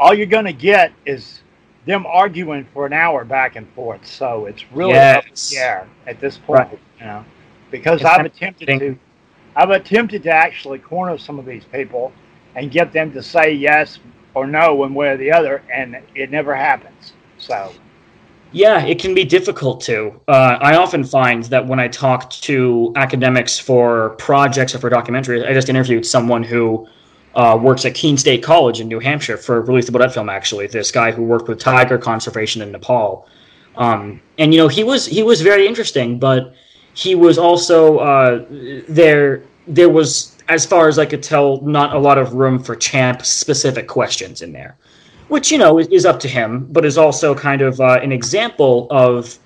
all you're going to get is them arguing for an hour back and forth. So it's really yes. up in the air at this point. Right. You know because I've attempted to I've attempted to actually corner some of these people and get them to say yes or no one way or the other, and it never happens. So. Yeah, it can be difficult to. Uh, I often find that when I talk to academics for projects or for documentaries, I just interviewed someone who uh, works at Keene State College in New Hampshire for Release the Bodette film. Actually, this guy who worked with tiger conservation in Nepal, um, and you know he was he was very interesting, but he was also uh, there. There was, as far as I could tell, not a lot of room for champ specific questions in there, which you know is, is up to him, but is also kind of uh, an example of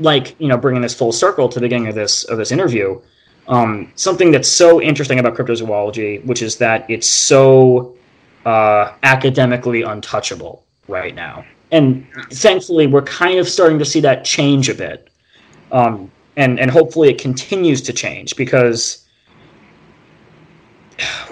like you know bringing this full circle to the beginning of this of this interview. Um, something that's so interesting about cryptozoology, which is that it's so uh, academically untouchable right now, and thankfully we're kind of starting to see that change a bit. Um, and and hopefully it continues to change because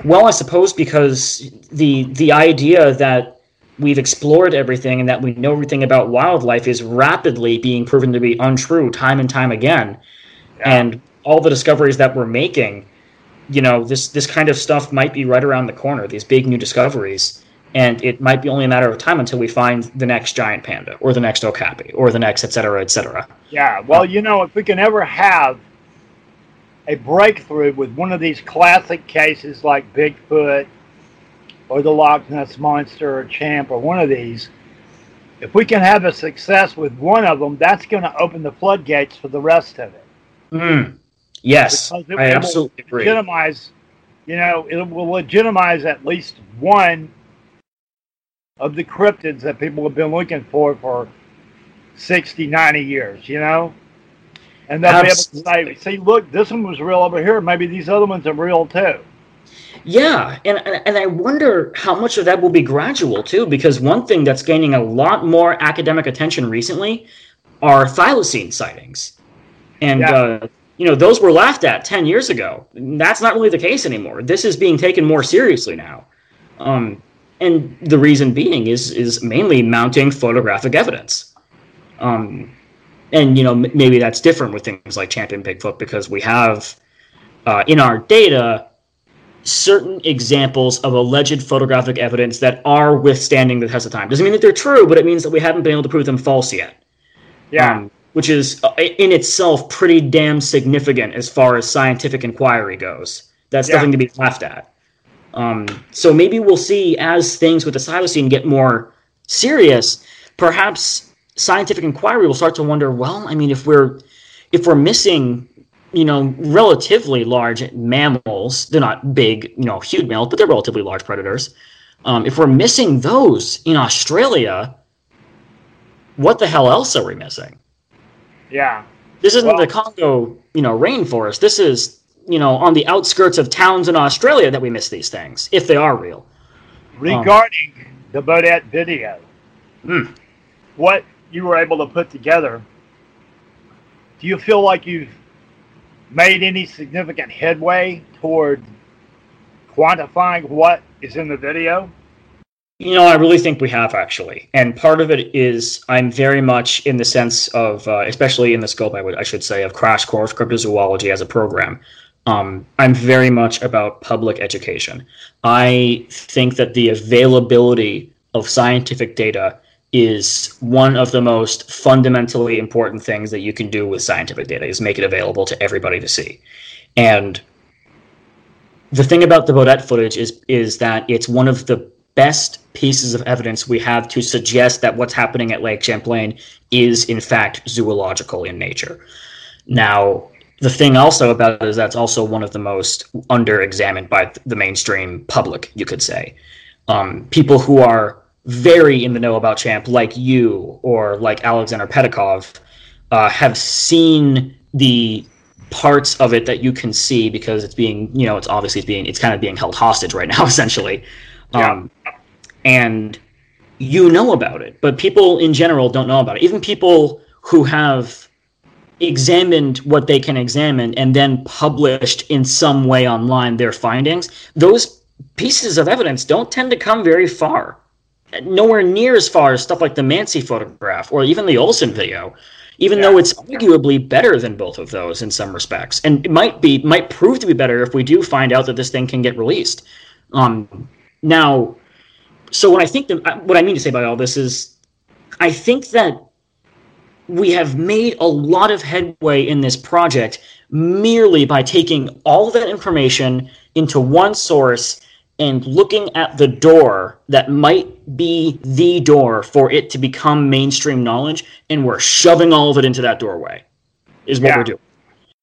well i suppose because the the idea that we've explored everything and that we know everything about wildlife is rapidly being proven to be untrue time and time again yeah. and all the discoveries that we're making you know this this kind of stuff might be right around the corner these big new discoveries and it might be only a matter of time until we find the next giant panda or the next okapi or the next et cetera et cetera. Yeah well you know if we can ever have a breakthrough with one of these classic cases like bigfoot or the loch ness monster or champ or one of these if we can have a success with one of them that's going to open the floodgates for the rest of it. Mm. yes i absolutely agree. legitimize you know it will legitimize at least one of the cryptids that people have been looking for for 60, 90 years, you know? And they'll Absolutely. be able to say, see, look, this one was real over here. Maybe these other ones are real too. Yeah, and, and I wonder how much of that will be gradual too, because one thing that's gaining a lot more academic attention recently are thylacine sightings. and Yeah. uh, you know those were laughed at ten years ago. That's not really the case anymore. This is being taken more seriously now, um, and the reason being is is mainly mounting photographic evidence. Um, and you know m- maybe that's different with things like Champion Bigfoot because we have uh, in our data certain examples of alleged photographic evidence that are withstanding the test of time. Doesn't mean that they're true, but it means that we haven't been able to prove them false yet. Yeah. Um, which is uh, in itself pretty damn significant as far as scientific inquiry goes. That's Yeah. nothing to be laughed at. Um, so maybe we'll see as things with the thylacine get more serious, perhaps scientific inquiry will start to wonder. Well, I mean, if we're if we're missing, you know, relatively large mammals, they're not big, you know, huge mammals, but they're relatively large predators. Um, if we're missing those in Australia, what the hell else are we missing? yeah. This isn't Well- the Congo, you know, rainforest. This is, you know, on the outskirts of towns in Australia that we miss these things, if they are real. Regarding the Bodette video, Hmm. what you were able to put together, do you feel like you've made any significant headway toward quantifying what is in the video? You know, I really think we have actually, and part of it is I'm very much in the sense of, uh, especially in the scope, I would I should say, of Crash Course Cryptozoology as a program. Um, I'm very much about public education. I think that the availability of scientific data is one of the most fundamentally important things that you can do with scientific data is make it available to everybody to see. And the thing about the Bodette footage is is that it's one of the best pieces of evidence we have to suggest that what's happening at Lake Champlain is in fact zoological in nature. Now, the thing also about it is that's also one of the most under-examined by the mainstream public, you could say. Um, people who are very in the know about Champ, like you or like Alexander Pedikov, uh, have seen the parts of it that you can see because it's being, you know, it's obviously it's being, it's kind of being held hostage right now, essentially. Um, and you know about it, but people in general don't know about it. Even people who have examined what they can examine and then published in some way online their findings, those pieces of evidence don't tend to come very far. Nowhere near as far as stuff like the Mansi photograph or even the Olson video, even Yeah. though it's arguably better than both of those in some respects. And it might be might prove to be better if we do find out that this thing can get released. Um, now, so what I think that what I mean to say by all this is, I think that we have made a lot of headway in this project merely by taking all that information into one source and looking at the door that might be the door for it to become mainstream knowledge, and we're shoving all of it into that doorway, is what Yeah. we're doing.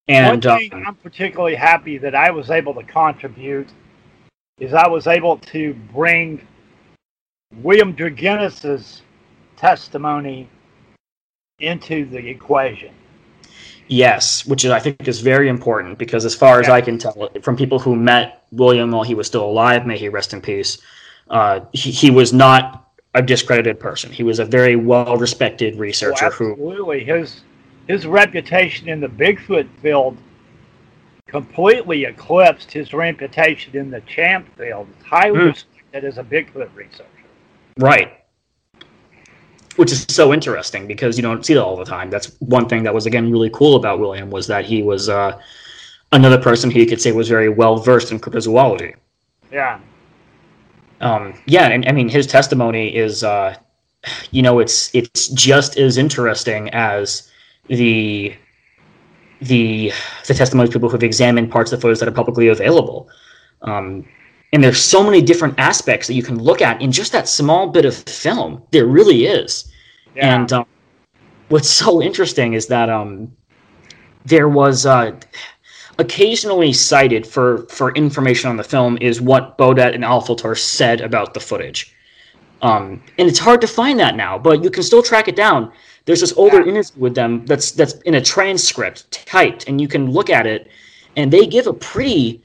And One thing um, I'm particularly happy that I was able to contribute is I was able to bring William Dranginis's testimony into the equation. Yes, which is, I think is very important because, as far as I can tell, from people who met William while he was still alive, may he rest in peace, uh, he, he was not a discredited person. He was a very well-respected Oh, researcher who, absolutely, his his reputation in the Bigfoot field completely eclipsed his reputation in the champ field. Highly Hmm. respected as a Bigfoot researcher. right, which is so interesting because you don't see that all the time. That's one thing that was again really cool about William was that he was uh, another person who you could say was very well versed in cryptozoology. Yeah, um, yeah, and I mean his testimony is, uh, you know, it's it's just as interesting as the the the testimony of people who've examined parts of the photos that are publicly available. Um, and there's so many different aspects that you can look at in just that small bit of film. There really is. yeah. And um, what's so interesting is that um, there was uh, occasionally cited for for information on the film is what Bodette and Affolter said about the footage. Um, and it's hard to find that now, but you can still track it down. There's this older Yeah. interview with them that's that's in a transcript typed, and you can look at it, and they give a pretty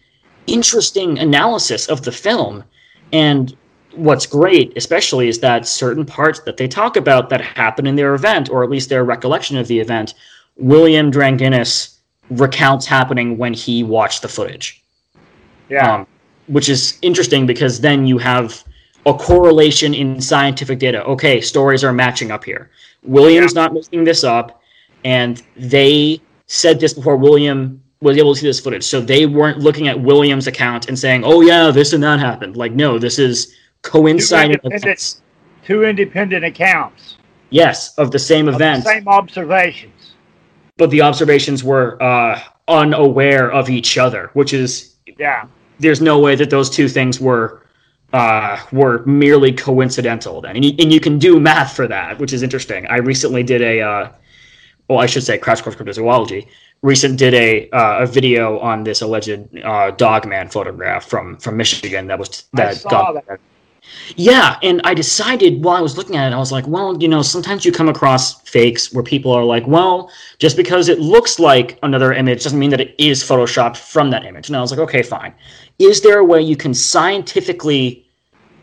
interesting analysis of the film. And what's great, especially, is that certain parts that they talk about that happen in their event, or at least their recollection of the event, William Dranginis recounts happening when he watched the footage. Yeah. Um, which is interesting because then you have a correlation in scientific data. Okay, stories are matching up here. William's not making this up, and they said this before William was able to see this footage. So they weren't looking at William's account and saying, "Oh yeah, this and that happened." Like, no, this is coinciding independent- events. Two independent accounts Yes, of the same of the same observations. but the observations were uh, unaware of each other, which is Yeah. there's no way that those two things were uh, were merely coincidental then and you, and you can do math for that which is interesting i recently did a uh, well i should say crash course cryptozoology recent did a uh, a video on this alleged uh, dogman photograph from from michigan that was that got that. yeah, and I decided while I was looking at it, I was like, well, you know, sometimes you come across fakes where people are like, well, just because it looks like another image doesn't mean that it is photoshopped from that image. And I was like, okay, fine. Is there a way you can scientifically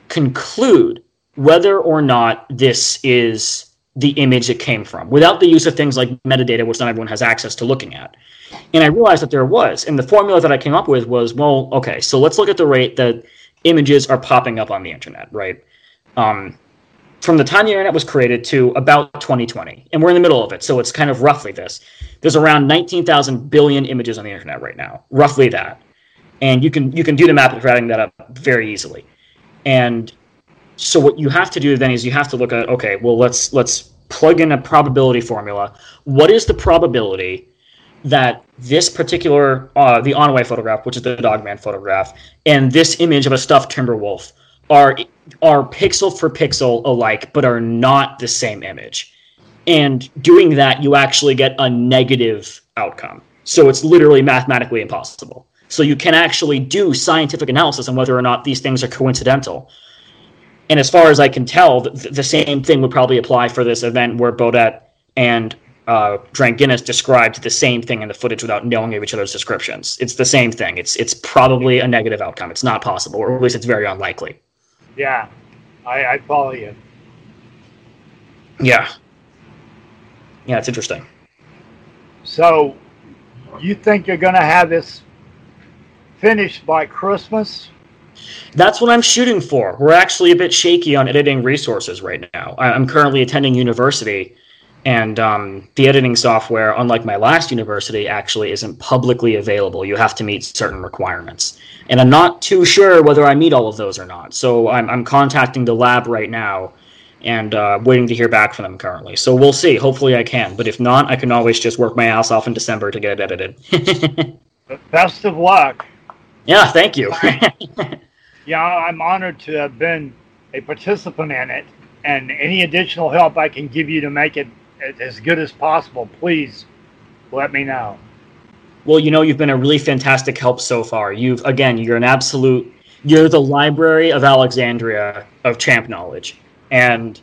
conclude whether or not this is the image it came from without the use of things like metadata, which not everyone has access to looking at? And I realized that there was. And the formula that I came up with was, well, okay, so let's look at the rate that images are popping up on the internet, right? Um, from the time the internet was created to about 2020, and we're in the middle of it, so it's kind of roughly this. There's around 19,000 billion images on the internet right now, roughly that, and you can you can do the math of adding that up very easily. And so what you have to do then is you have to look at okay, well let's let's plug in a probability formula. What is the probability that this particular uh, the Onaway photograph, which is the Dogman photograph, and this image of a stuffed timber wolf are are pixel for pixel alike, but are not the same image. And doing that, you actually get a negative outcome. So it's literally mathematically impossible. So you can actually do scientific analysis on whether or not these things are coincidental. And as far as I can tell, the, the same thing would probably apply for this event where Bodette and uh, Dranginis described the same thing in the footage without knowing of each other's descriptions. It's the same thing. It's it's probably a negative outcome. It's not possible, or at least it's very unlikely. Yeah. I, I follow you. Yeah. Yeah, it's interesting. So, you think you're going to have this finished by Christmas? That's what I'm shooting for. We're actually a bit shaky on editing resources right now. I'm currently attending university, and um, the editing software, unlike my last university, actually isn't publicly available. You have to meet certain requirements. And I'm not too sure whether I meet all of those or not. So I'm, I'm contacting the lab right now and uh, waiting to hear back from them currently. So we'll see. Hopefully I can. But if not, I can always just work my ass off in December to get it edited. Best of luck. yeah, thank you. Yeah, I'm honored to have been a participant in it, and any additional help I can give you to make it as good as possible, please let me know. Well, you know, you've been a really fantastic help so far. You've again, you're an absolute you're the library of Alexandria of champ knowledge. And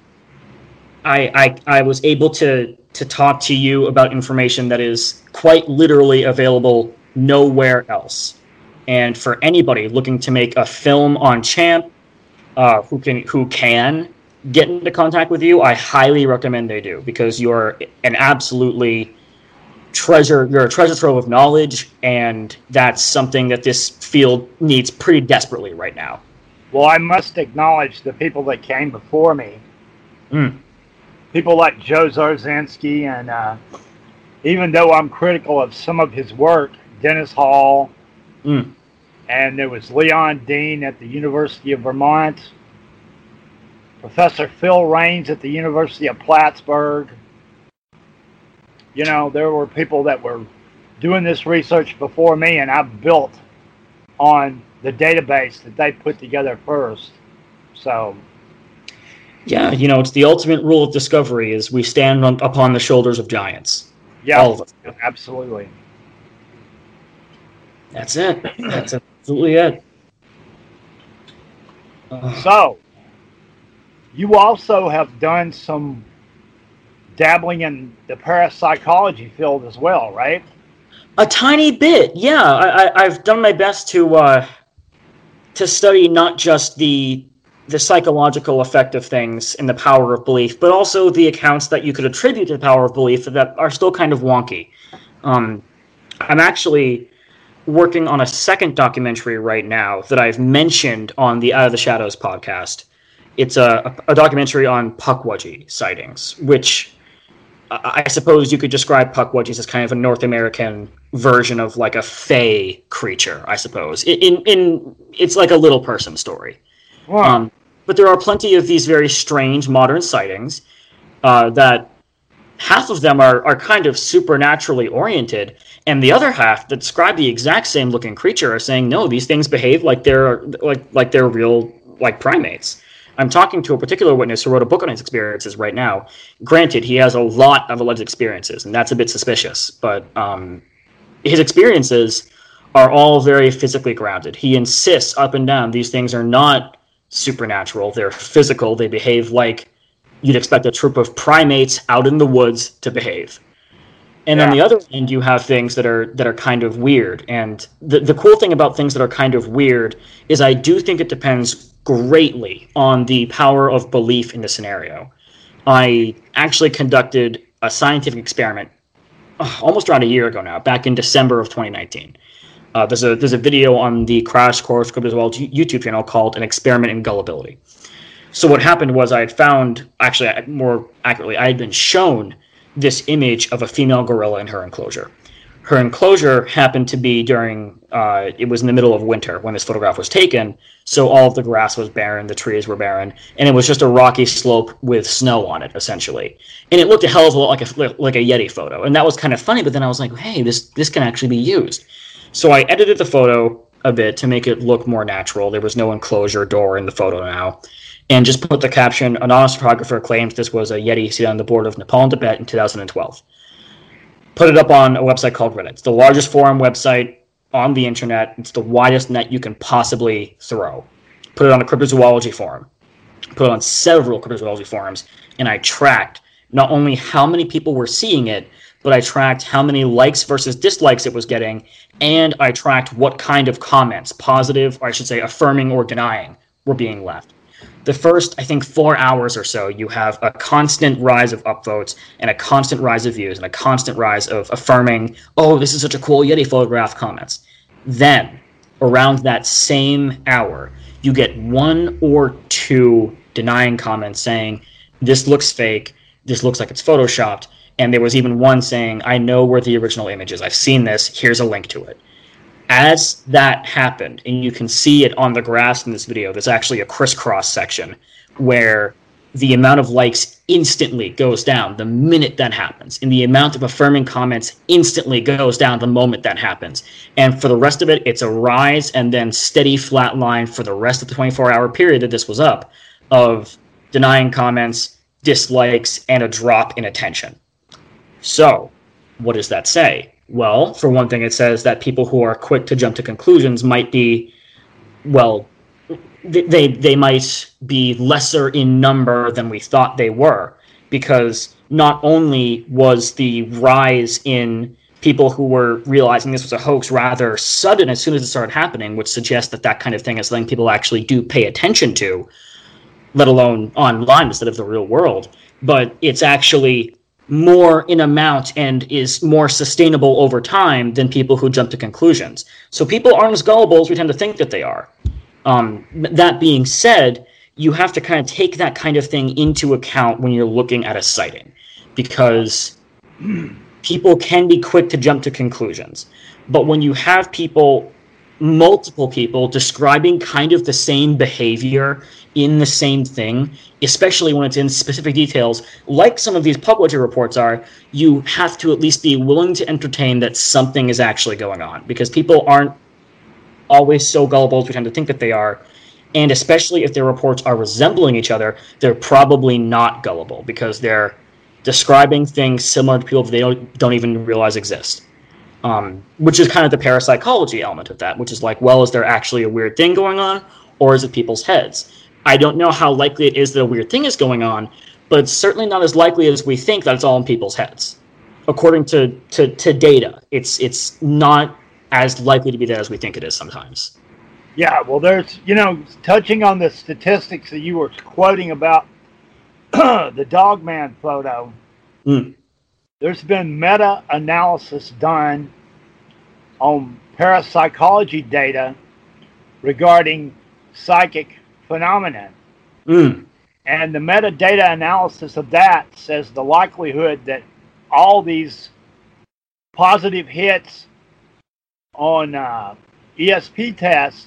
I I I was able to to talk to you about information that is quite literally available nowhere else. And for anybody looking to make a film on champ, uh, who can who can get into contact with you, I highly recommend they do because you're an absolutely treasure you're a treasure trove of knowledge and that's something that this field needs pretty desperately right now Well, I must acknowledge the people that came before me. Mm. People like Joe Zarzynski, and uh, even though I'm critical of some of his work, Dennis Hall, Mm. And there was Leon Dean at the University of Vermont, Professor Phil Reines at the University of Plattsburgh. You know, there were people that were doing this research before me, and I built on the database that they put together first. So, yeah you know it's the ultimate rule of discovery is we stand on, upon the shoulders of giants yeah, all of us absolutely. that's it that's absolutely it Uh, So, you also have done some dabbling in the parapsychology field as well, right? a tiny bit yeah I, I, i've done my best to uh, to study not just the the psychological effect of things and the power of belief, but also the accounts that you could attribute to the power of belief that are still kind of wonky. Um, I'm actually working on a second documentary right now that I've mentioned on the Out of the Shadows podcast. It's a, a documentary on Pukwudgie sightings, which I suppose you could describe Pukwudgies as kind of a North American version of like a fey creature. I suppose in in, in it's like a little person story. Wow. Um, but there are plenty of these very strange modern sightings uh, that half of them are, are kind of supernaturally oriented, and the other half that describe the exact same looking creature are saying no, these things behave like they're like like they're real like primates. I'm talking to a particular witness who wrote a book on his experiences right now. Granted, he has a lot of alleged experiences, and that's a bit suspicious, but um, his experiences are all very physically grounded. He insists up and down these things are not supernatural, they're physical, they behave like you'd expect a troop of primates out in the woods to behave. And yeah. on the other end, you have things that are that are kind of weird. And the the cool thing about things that are kind of weird is I do think it depends greatly on the power of belief in the scenario. I actually conducted a scientific experiment uh, almost around a year ago now, back in December of 2019. Uh, there's a there's a video on the Crash Course Cryptozoology YouTube channel called "An Experiment in Gullibility." So what happened was I had found, actually more accurately, I had been shown this image of a female gorilla in her enclosure. Her enclosure happened to be during, uh, it was in the middle of winter when this photograph was taken, so all of the grass was barren, the trees were barren, and it was just a rocky slope with snow on it, essentially. And it looked a hell of a lot like a, like a Yeti photo, and that was kind of funny, but then I was like, hey, this, this can actually be used. So I edited the photo a bit to make it look more natural. There was no enclosure door in the photo now and just put the caption Anonymous photographer claims this was a Yeti seen on the border of Nepal and Tibet in 2012. Put it up on a website called Reddit. It's the largest forum website on the internet. It's the widest net you can possibly throw. Put it on a cryptozoology forum. Put it on several cryptozoology forums, and I tracked not only how many people were seeing it, but I tracked how many likes versus dislikes it was getting, and I tracked what kind of comments, positive, or I should say affirming or denying, were being left the first, I think, four hours or so, you have a constant rise of upvotes and a constant rise of views and a constant rise of affirming, oh, this is such a cool Yeti photograph comments. Then, around that same hour, you get one or two denying comments saying, this looks fake, this looks like it's photoshopped, and there was even one saying, I know where the original image is, I've seen this, here's a link to it as that happened, and you can see it on the grass in this video, there's actually a crisscross section where the amount of likes instantly goes down the minute that happens, and the amount of affirming comments instantly goes down the moment that happens. And for the rest of it, it's a rise and then steady flat line for the rest of the 24 hour period that this was up of denying comments, dislikes, and a drop in attention. So, what does that say? Well, for one thing, it says that people who are quick to jump to conclusions might be, well, they they might be lesser in number than we thought they were, because not only was the rise in people who were realizing this was a hoax rather sudden as soon as it started happening, which suggests that that kind of thing is something people actually do pay attention to, let alone online instead of the real world. But it's actually more in amount and is more sustainable over time than people who jump to conclusions. So people aren't as gullible as we tend to think that they are. Um, that being said, you have to kind of take that kind of thing into account when you're looking at a sighting because people can be quick to jump to conclusions. But when you have people, multiple people, describing kind of the same behavior in the same thing, especially when it's in specific details, like some of these Pukwudgie reports are, you have to at least be willing to entertain that something is actually going on because people aren't always so gullible as we tend to think that they are. And especially if their reports are resembling each other, they're probably not gullible because they're describing things similar to people that they don't, don't even realize exist. Um, which is kind of the parapsychology element of that, which is like, well, is there actually a weird thing going on, or is it people's heads? I don't know how likely it is that a weird thing is going on, but it's certainly not as likely as we think that it's all in people's heads. According to, to, to data, it's it's not as likely to be that as we think it is sometimes. Yeah, well, there's, you know, touching on the statistics that you were quoting about the Dogman photo, Mm. There's been meta analysis done on parapsychology data regarding psychic phenomena. Mm. And the metadata analysis of that says the likelihood that all these positive hits on uh, ESP tests,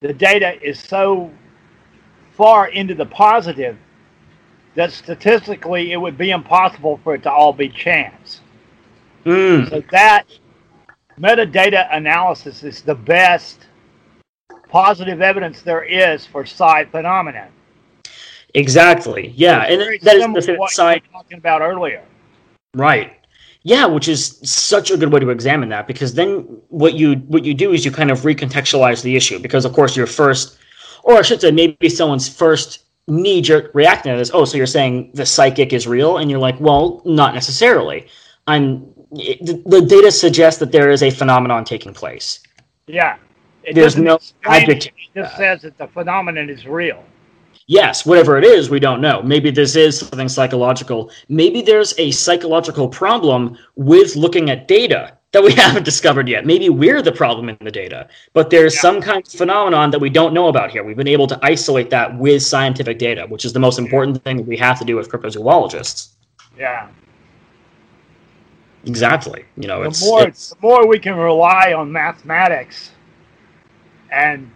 the data is so far into the positive that statistically it would be impossible for it to all be chance. Mm. So that metadata analysis is the best positive evidence there is for psi phenomenon. Exactly. Yeah, and that is the what were talking about earlier. Right. Yeah, which is such a good way to examine that because then what you what you do is you kind of recontextualize the issue because of course your first or I should say maybe someone's first knee jerk reaction to this, oh, so you're saying the psychic is real and you're like, well, not necessarily. I'm it, the, the data suggests that there is a phenomenon taking place. Yeah. It There's no object- It just says that the phenomenon is real. Yes, whatever it is, we don't know. Maybe this is something psychological. Maybe there's a psychological problem with looking at data that we haven't discovered yet. Maybe we're the problem in the data, but there's Yeah. some kind of phenomenon that we don't know about here. We've been able to isolate that with scientific data, which is the most important thing that we have to do as cryptozoologists. Yeah. Exactly. You know, The it's, more it's the more we can rely on mathematics and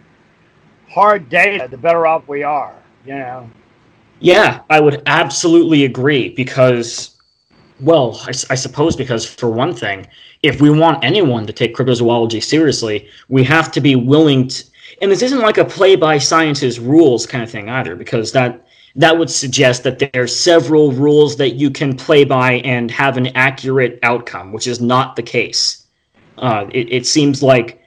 hard data, the better off we are. You know. Yeah, I would absolutely agree because, well, I suppose because for one thing, if we want anyone to take cryptozoology seriously, we have to be willing to. And this isn't like a play by science's rules kind of thing either, because that that would suggest that there are several rules that you can play by and have an accurate outcome, which is not the case. Uh, it, it seems like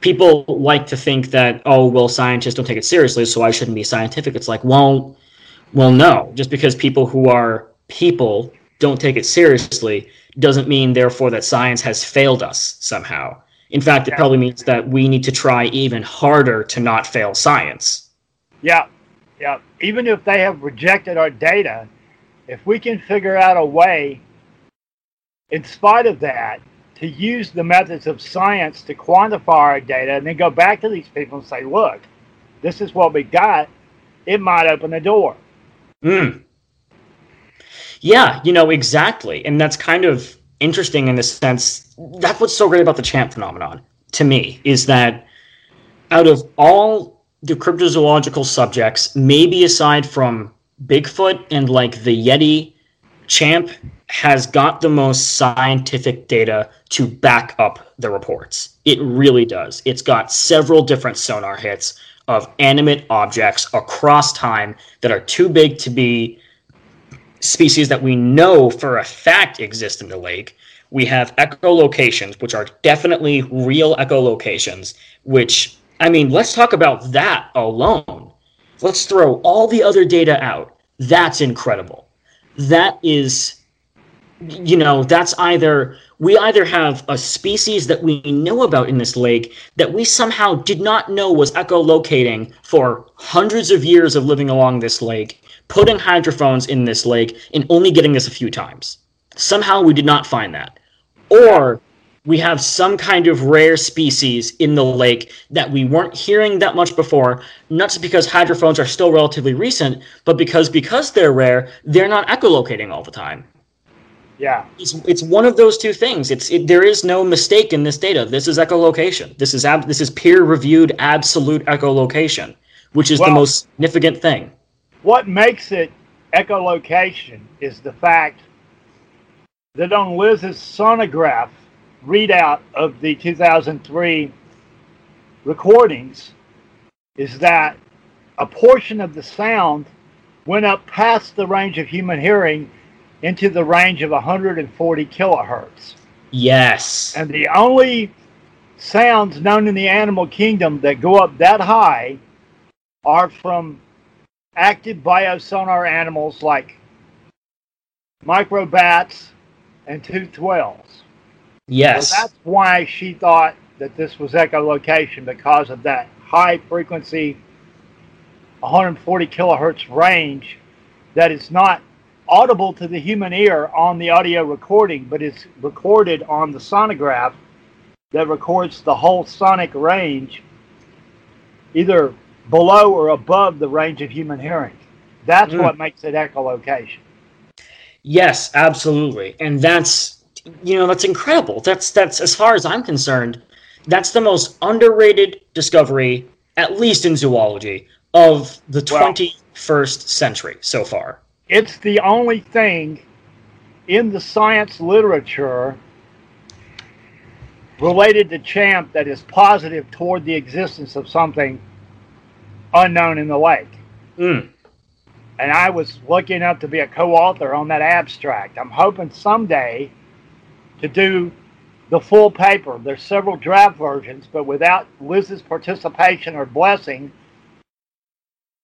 people like to think that oh well scientists don't take it seriously so i shouldn't be scientific it's like well well no just because people who are people don't take it seriously doesn't mean therefore that science has failed us somehow in fact it Yeah. probably means that we need to try even harder to not fail science Yeah. Yeah. Even if they have rejected our data, if we can figure out a way, in spite of that, to use the methods of science to quantify our data and then go back to these people and say, look, this is what we got, it might open the door. Mm. Yeah, you know, exactly. And that's kind of interesting in the sense that's what's so great about the champ phenomenon to me is that out of all the cryptozoological subjects, maybe aside from Bigfoot and like the Yeti, champ has got the most scientific data to back up the reports. It really does. It's got several different sonar hits of animate objects across time that are too big to be species that we know for a fact exist in the lake. We have echolocations, which are definitely real echolocations, which, I mean, let's talk about that alone. Let's throw all the other data out. That's incredible. That is, you know, that's either, we either have a species that we know about in this lake that we somehow did not know was echolocating for hundreds of years of living along this lake, putting hydrophones in this lake, and only getting this a few times. Somehow we did not find that. Or we have some kind of rare species in the lake that we weren't hearing that much before, not just because hydrophones are still relatively recent, but because because they're rare, they're not echolocating all the time. Yeah. It's, it's one of those two things. It's it, there is no mistake in this data. This is echolocation. This is ab, this is peer reviewed absolute echolocation, which is the most significant thing. What makes it echolocation is the fact that on Liz's sonograph readout of the 2003 recordings is that a portion of the sound went up past the range of human hearing into the range of 140 kilohertz. Yes. And the only sounds known in the animal kingdom that go up that high are from active biosonar animals like microbats and toothed whales. Yes. So that's why she thought that this was echolocation because of that high frequency 140 kilohertz range that is not audible to the human ear on the audio recording, but it's recorded on the sonograph that records the whole sonic range, either below or above the range of human hearing. That's mm. what makes it echolocation. Yes, absolutely. And that's you know, that's incredible. That's that's as far as I'm concerned, that's the most underrated discovery, at least in zoology, of the well, 21st century so far. It's the only thing in the science literature related to Champ that is positive toward the existence of something unknown in the lake. Mm. And I was lucky enough to be a co author on that abstract. I'm hoping someday to do the full paper. There's several draft versions, but without Liz's participation or blessing,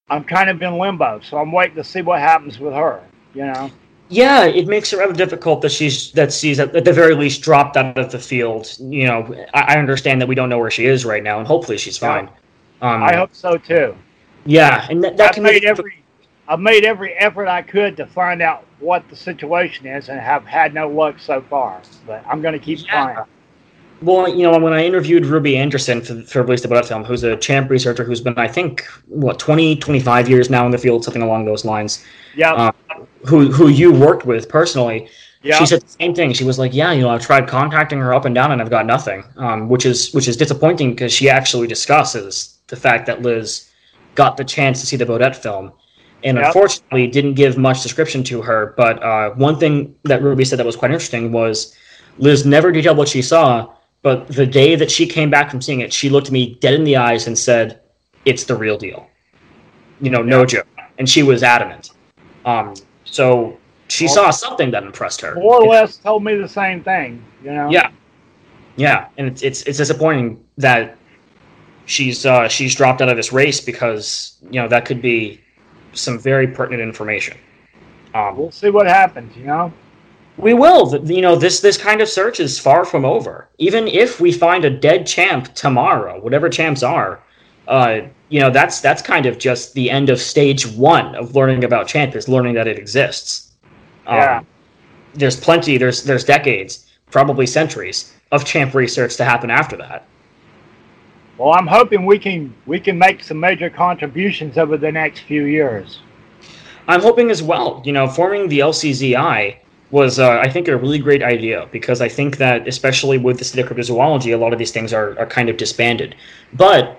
I'm kind of in limbo. So I'm waiting to see what happens with her. You know. Yeah, it makes it rather difficult that she's that she's at, at the very least dropped out of the field. You know, I, I, understand that we don't know where she is right now, and hopefully she's fine. Um, I hope so too. Yeah, and that, that I've can made every I've made every effort I could to find out what the situation is, and have had no luck so far. But I'm going to keep yeah. trying. Well, you know, when I interviewed Ruby Anderson for, for Release the Bodette Film, who's a champ researcher who's been, I think, what, 20, 25 years now in the field, something along those lines. Yeah. Uh, who, who you worked with personally. Yeah. She said the same thing. She was like, "Yeah, you know, I've tried contacting her up and down, and I've got nothing," um, which is which is disappointing because she actually discusses the fact that Liz got the chance to see the Bodette film, and yep. unfortunately didn't give much description to her. But uh, one thing that Ruby said that was quite interesting was Liz never detailed what she saw, but the day that she came back from seeing it, she looked me dead in the eyes and said, "It's the real deal." You know, no joke, and she was adamant. Um, so she well, saw something that impressed her. More or less, told me the same thing. You know. Yeah, yeah, and it's it's, it's disappointing that she's uh, she's dropped out of this race because you know that could be some very pertinent information. Um, we'll see what happens. You know. We will. You know, this this kind of search is far from over. Even if we find a dead champ tomorrow, whatever champs are, uh, you know, that's that's kind of just the end of stage one of learning about champ is learning that it exists. Um, yeah. There's plenty. There's there's decades, probably centuries of champ research to happen after that. Well, I'm hoping we can we can make some major contributions over the next few years. I'm hoping as well. You know, forming the LCZI was, uh, I think, a really great idea because I think that, especially with the state of cryptozoology, a lot of these things are, are kind of disbanded. But,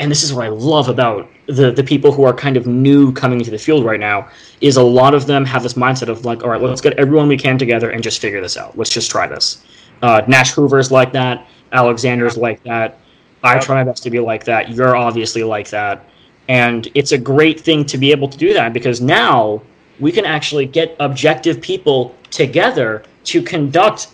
and this is what I love about the, the people who are kind of new coming into the field right now, is a lot of them have this mindset of like, all right, let's get everyone we can together and just figure this out. Let's just try this. Uh, Nash Hoover's like that. Alexander's like that. I try my best to be like that. You're obviously like that. And it's a great thing to be able to do that because now we can actually get objective people together to conduct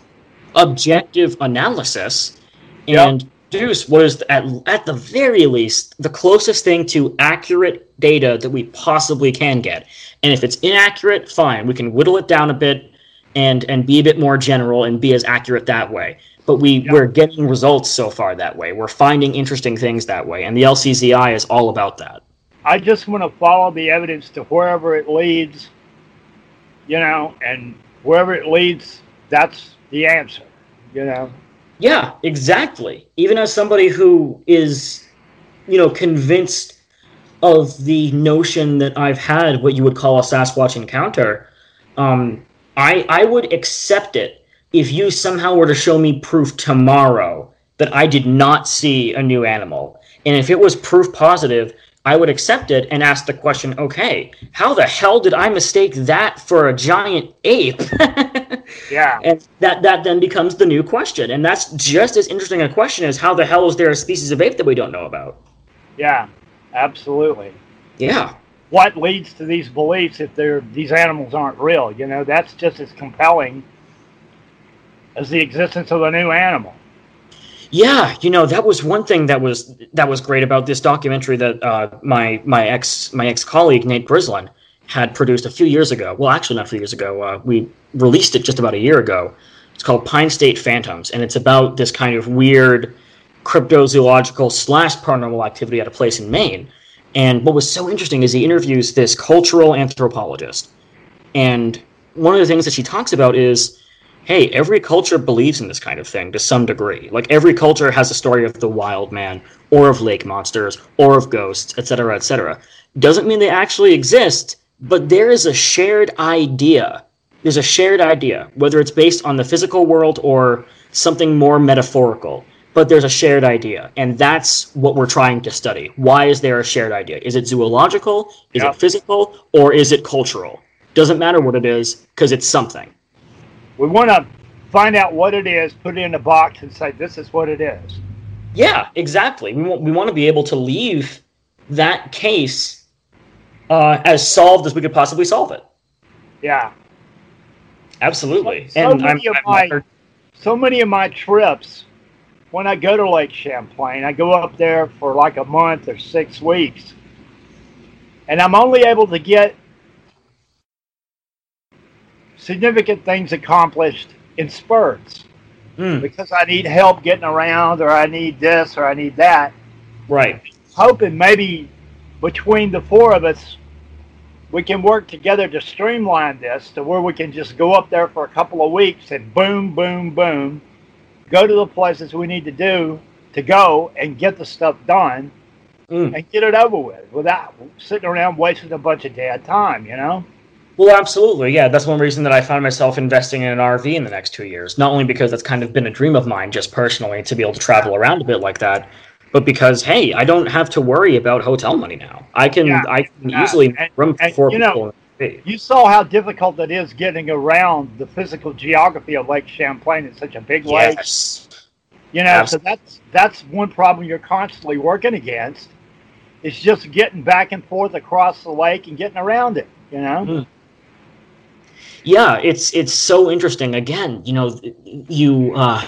objective analysis and yep. produce what is at, at the very least the closest thing to accurate data that we possibly can get and if it's inaccurate fine we can whittle it down a bit and and be a bit more general and be as accurate that way but we yep. we're getting results so far that way we're finding interesting things that way and the lczi is all about that i just want to follow the evidence to wherever it leads you know and wherever it leads, that's the answer, you know? Yeah, exactly. Even as somebody who is, you know, convinced of the notion that I've had what you would call a Sasquatch encounter, um, I I would accept it if you somehow were to show me proof tomorrow that I did not see a new animal. And if it was proof positive, I would accept it and ask the question, okay, how the hell did I mistake that for a giant ape? yeah. And that, that then becomes the new question. And that's just as interesting a question as how the hell is there a species of ape that we don't know about? Yeah, absolutely. Yeah. What leads to these beliefs if they're these animals aren't real? You know, that's just as compelling as the existence of a new animal. Yeah, you know that was one thing that was that was great about this documentary that uh, my my ex my ex colleague Nate Grislin had produced a few years ago. Well, actually, not a few years ago. Uh, we released it just about a year ago. It's called Pine State Phantoms, and it's about this kind of weird cryptozoological slash paranormal activity at a place in Maine. And what was so interesting is he interviews this cultural anthropologist. And one of the things that she talks about is hey, every culture believes in this kind of thing to some degree. Like every culture has a story of the wild man, or of lake monsters, or of ghosts, etc., etc. Doesn't mean they actually exist, but there is a shared idea. There's a shared idea, whether it's based on the physical world or something more metaphorical. But there's a shared idea, and that's what we're trying to study. Why is there a shared idea? Is it zoological? Is Yeah. it physical? Or is it cultural? Doesn't matter what it is, because it's something. We want to find out what it is, put it in a box, and say this is what it is. Yeah, exactly. We want, we want to be able to leave that case uh, as solved as we could possibly solve it. Yeah. Absolutely. So and I'm, of my- honored- so many of my trips when I go to Lake Champlain, I go up there for like a month or six weeks, and I'm only able to get significant things accomplished in spurts Mm, because I need help getting around, or I need this, or I need that. right. Hoping maybe between the four of us, we can work together to streamline this to where we can just go up there for a couple of weeks and boom, boom, boom, go to the places we need to do to go and get the stuff done Mm. and get it over with without sitting around wasting a bunch of dead time, you know? Well, absolutely. Yeah, that's one reason that I found myself investing in an RV in the next two years. Not only because that's kind of been a dream of mine, just personally, to be able to travel around a bit like that, but because hey, I don't have to worry about hotel money now. I can Yeah, I can yeah. easily And- room for and, four you know, people. RV. You saw how difficult it is getting around the physical geography of Lake Champlain. It's such a big lake. Yes. You know, Abs- so that's that's one problem you're constantly working against. It's just getting back and forth across the lake and getting around it. You know, Mm. Yeah it's it's so interesting. Again you know you uh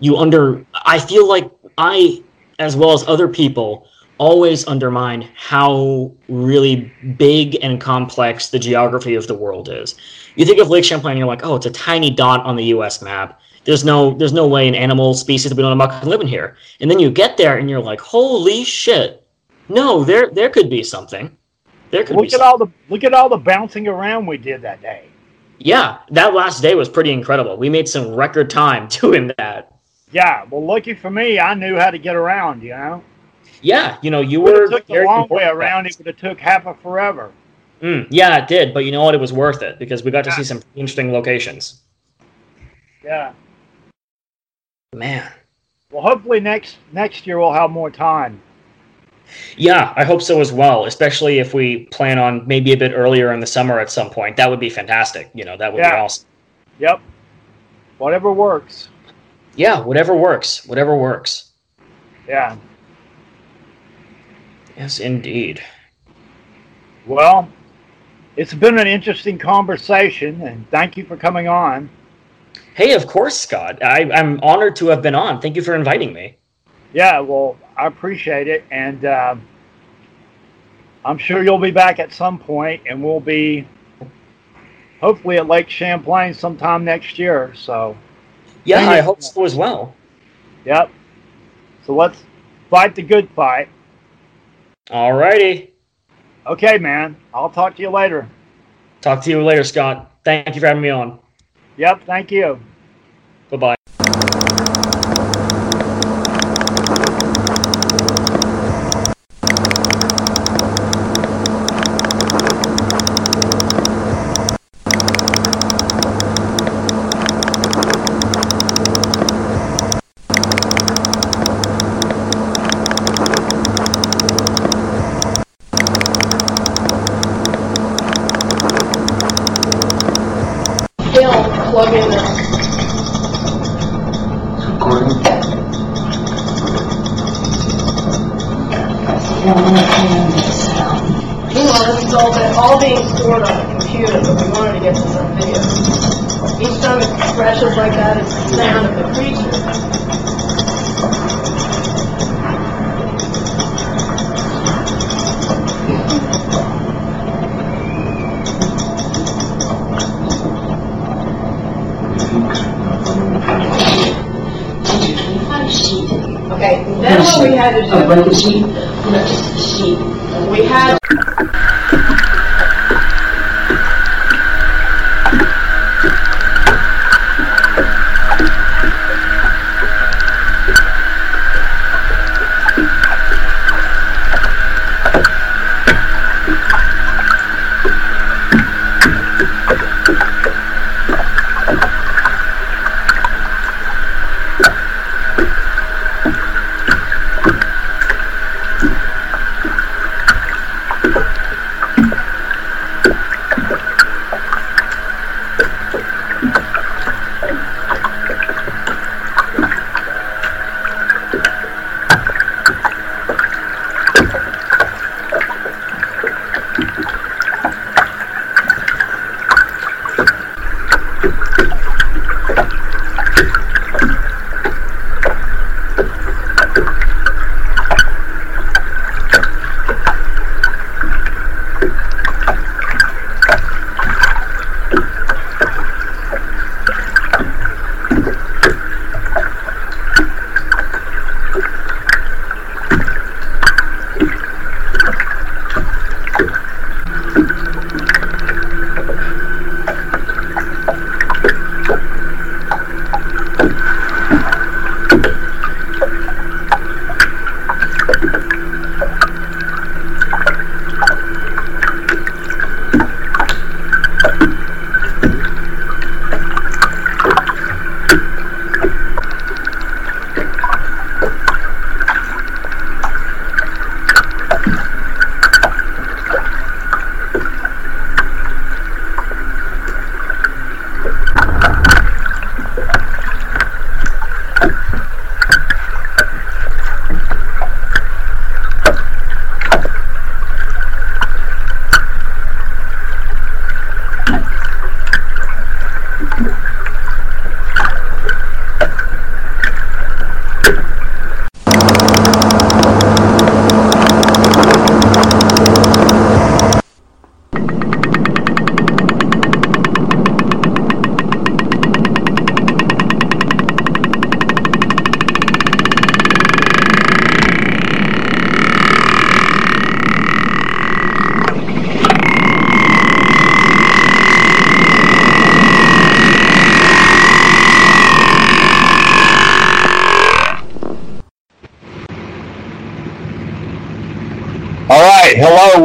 you under i feel like i as well as other people always undermine how really big and complex the geography of the world is. You think of lake champlain you're like oh it's a tiny dot on the us map. There's no there's no way an animal species that we don't know about can live in here. And then you get there and you're like holy shit. No there there could be something. There could be look at something. all the look at all the bouncing around we did that day. Yeah, that last day was pretty incredible. We made some record time doing that. Yeah, well, lucky for me, I knew how to get around. You know, Yeah, you know, you were took the long way around. It would have took half a forever. Mm, yeah, it did, but you know what? It was worth it because we got to see some interesting locations. Yeah. Man. Well, hopefully next next year we'll have more time. Yeah, I hope so as well, especially if we plan on maybe a bit earlier in the summer at some point. That would be fantastic. You know, that would be awesome. Yep. Whatever works. Yeah, whatever works. Whatever works. Yeah. Yes, indeed. Well, it's been an interesting conversation, and thank you for coming on. Hey, of course, Scott. I, I'm honored to have been on. Thank you for inviting me. Yeah, well, I appreciate it, and um I'm sure you'll be back at some point, and we'll be hopefully at Lake Champlain sometime next year. So, Yeah, I hope so as well. yep. So let's fight the good fight. Alrighty. Okay, man. I'll talk to you later. Talk to you later, Scott. Thank you for having me on. Yep. Thank you.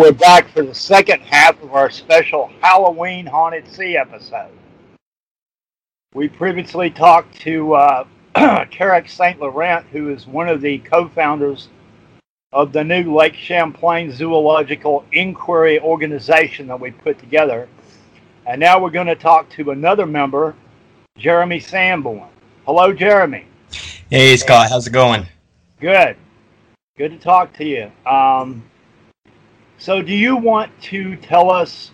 We're back for the second half of our special Halloween Haunted Sea episode. We previously talked to uh, Karac St. Laurent, who is one of the co founders of the new Lake Champlain Zoological Inquiry organization that we put together. And now we're going to talk to another member, Jeremy Sanborn. Hello, Jeremy. Hey Scott, how's it going? Good. Good to talk to you. Um, so, do you want to tell us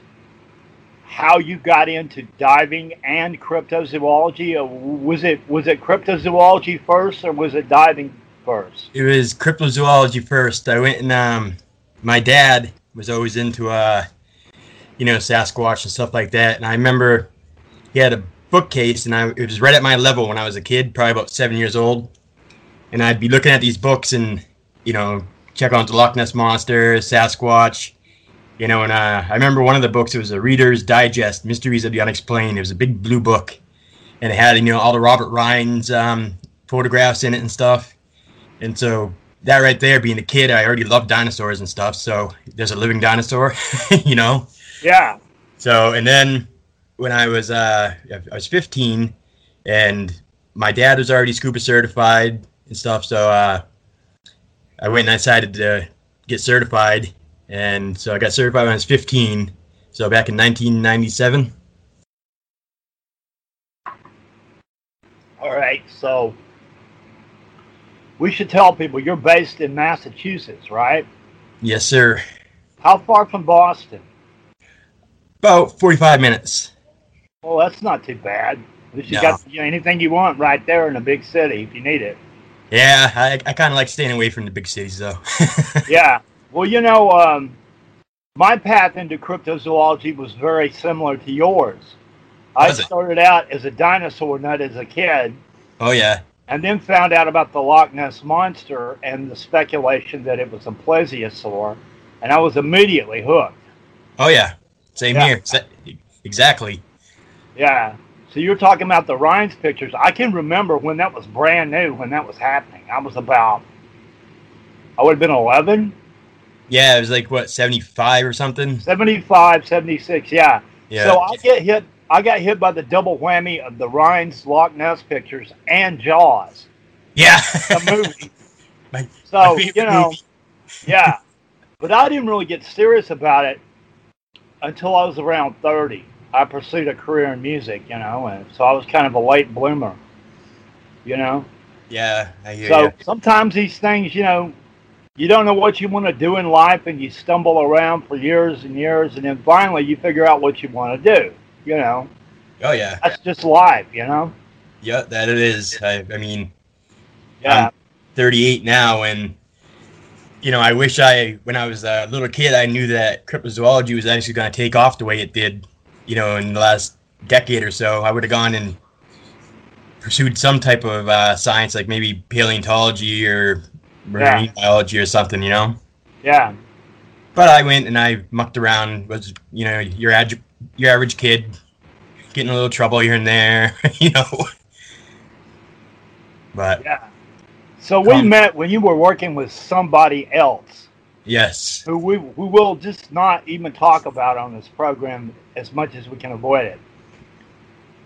how you got into diving and cryptozoology? Was it was it cryptozoology first, or was it diving first? It was cryptozoology first. I went and um, my dad was always into uh, you know, Sasquatch and stuff like that. And I remember he had a bookcase, and I it was right at my level when I was a kid, probably about seven years old. And I'd be looking at these books and you know check on the Loch Ness monster, Sasquatch. You know, and uh, I remember one of the books. It was a Reader's Digest, Mysteries of the Unexplained. It was a big blue book, and it had you know all the Robert Rines um, photographs in it and stuff. And so that right there, being a kid, I already loved dinosaurs and stuff. So there's a living dinosaur, you know. Yeah. So and then when I was uh, I was 15, and my dad was already scuba certified and stuff. So uh, I went and I decided to get certified, and so I got certified when I was 15. So back in 1997. All right. So we should tell people you're based in Massachusetts, right? Yes, sir. How far from Boston? About 45 minutes. Well, that's not too bad. At least you No. got you know, anything you want right there in a big city if you need it. Yeah, I, I kind of like staying away from the big cities though. Yeah. Well, you know, um, my path into cryptozoology was very similar to yours. I started out as a dinosaur nut as a kid, oh yeah. and then found out about the Loch Ness monster and the speculation that it was a plesiosaur, and I was immediately hooked. Oh yeah, same Yeah. here. Exactly. Yeah. So you're talking about the Rines pictures. I can remember when that was brand new, when that was happening. I was about, I would have been 11, Yeah, it was like what seventy five or something. 75, 76. Yeah. Yeah. So I get hit. I got hit by the double whammy of the Rines Loch Ness pictures and Jaws, yeah. the movie. My- my so favorite you know, yeah. But I didn't really get serious about it until I was around 30. I pursued a career in music, you know, and so I was kind of a late bloomer, you know. Yeah, I hear So you. sometimes these things, you know, you don't know what you want to do in life, and you stumble around for years and years, and then finally you figure out what you want to do. You know, Oh yeah, that's just life. You know. yeah, that it is. I, I mean, Yeah. 38 now, and you know, I wish I, when I was a little kid, I knew that cryptozoology was actually going to take off the way it did. You know, in the last decade or so, I would have gone and pursued some type of uh, science, like maybe paleontology or marine biology or something. You know. yeah. But I went and I mucked around. Was you know your ad- your average kid getting a little trouble here and there, you know. But Yeah. So we Um, met when you were working with somebody else yes, who we we will just not even talk about on this program as much as we can avoid it.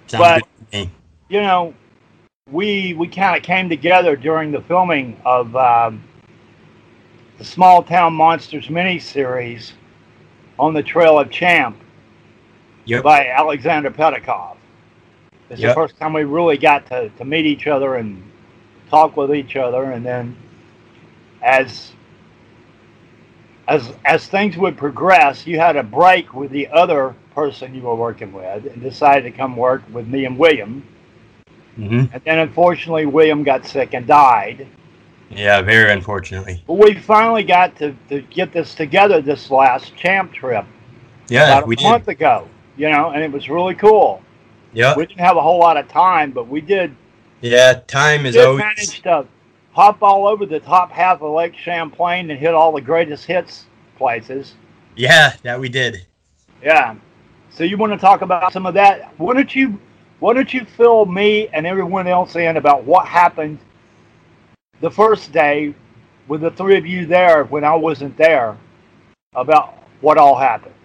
sounds But- good to me. you know, we we kind of came together during the filming of um, the Small Town Monsters miniseries on the Trail of Champ Yep. by Alexander Pedikov. It's the first time we really got to, to meet each other and talk with each other, and then as as as things would progress, you had a break with the other person you were working with, and decided to come work with me and William. hmm And then unfortunately, William got sick and died. Yeah, very unfortunately. But we finally got to, to get this together this last champ trip Yeah, about a we did. month ago, you know, and it was really cool. Yeah. We didn't have a whole lot of time, but we did, Yeah, time is did always. manage to hop all over the top half of Lake Champlain and hit all the greatest hits places. Yeah, that we did. Yeah. So you want to talk about some of that? Why don't you why don't you fill me and everyone else in about what happened the first day with the three of you there when I wasn't there about what all happened.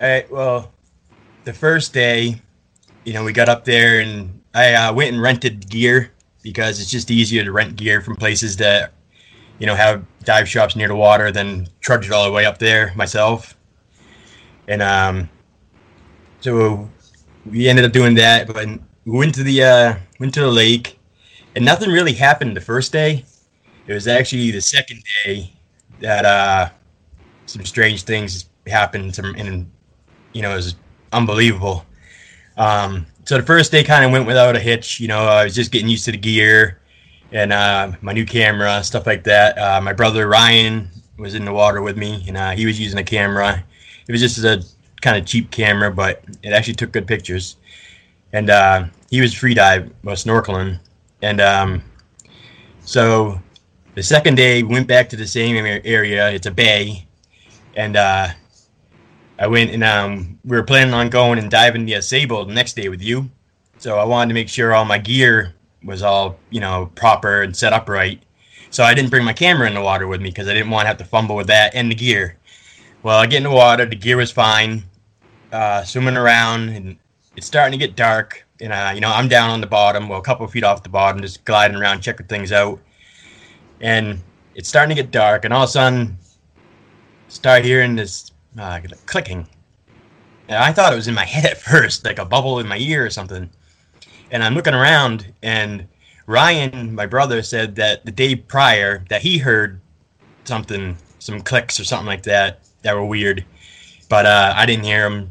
All right. Well, the first day, you know, we got up there and I uh, went and rented gear because it's just easier to rent gear from places that, you know, have dive shops near the water than trudge it all the way up there myself. And um, so we ended up doing that, but we went to the uh, went to the lake, and nothing really happened the first day. It was actually the second day that uh, some strange things happened, and you know, it was unbelievable. Um, so the first day kind of went without a hitch. You know, I was just getting used to the gear and uh, my new camera, stuff like that. Uh, my brother Ryan was in the water with me, and uh, he was using a camera. It was just a kind of cheap camera, but it actually took good pictures. And uh, he was free dive, well, snorkeling. And um, so the second day, we went back to the same area. It's a bay, and uh, I went and um, we were planning on going and diving the Sable the next day with you. So I wanted to make sure all my gear was all you know proper and set up right. So I didn't bring my camera in the water with me because I didn't want to have to fumble with that and the gear. Well, I get in the water, the gear was fine, uh, swimming around, and it's starting to get dark. And uh, you know I'm down on the bottom, well a couple feet off the bottom, just gliding around, checking things out. And it's starting to get dark, and all of a sudden, start hearing this uh, clicking. And I thought it was in my head at first, like a bubble in my ear or something. And I'm looking around, and Ryan, my brother, said that the day prior that he heard something, some clicks or something like that, that were weird. But uh, I didn't hear them.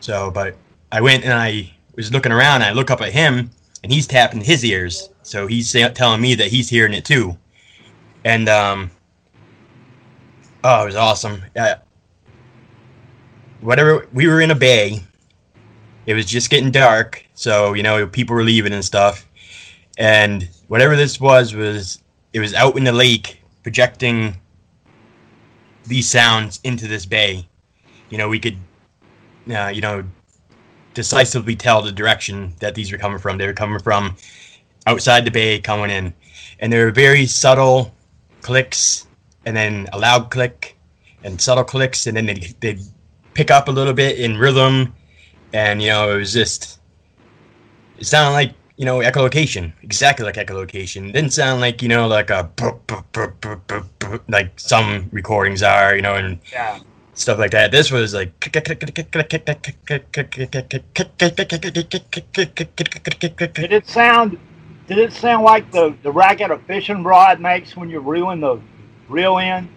So, but I went and I was looking around. I look up at him, and he's tapping his ears. So he's say, telling me that he's hearing it too. And um, oh, it was awesome. Uh, whatever we were in a bay it was just getting dark so you know people were leaving and stuff and whatever this was was it was out in the lake projecting these sounds into this bay. You know, we could, uh, you know, decisively tell the direction that these were coming from. They were coming from outside the bay, coming in, and they were very subtle clicks, and then a loud click, and subtle clicks, and then they they pick up a little bit in rhythm, and you know, it was just it sounded like you know echolocation, exactly like echolocation. It didn't sound like you know like a like some recordings are, you know, and Yeah. Stuff like that. This was like Did it sound? Did it sound like the the racket a fishing rod makes when you're reeling the reel in?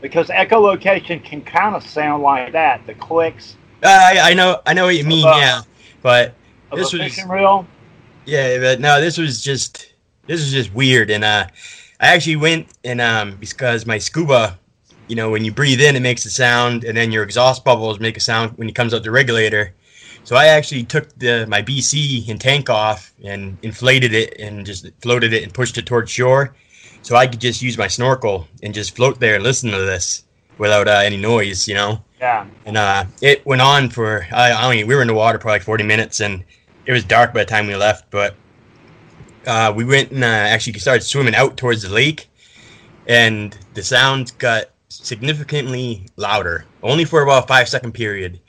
Because echolocation can kind of sound like that. The clicks I I know I know what you mean, uh, yeah, but This a was- fishing reel. Yeah, but no, this was just this was just weird, and uh, I actually went and um because my scuba, you know, when you breathe in, it makes a sound, and then your exhaust bubbles make a sound when it comes out the regulator. So I actually took the my BC and tank off and inflated it and just floated it and pushed it towards shore, so I could just use my snorkel and just float there and listen to this without uh, any noise, you know. Yeah. And uh, it went on for I, I mean we were in the water probably like 40 minutes and it was dark by the time we left. But uh, we went and uh, actually started swimming out towards the lake, and the sounds got significantly louder, only for about a five second period,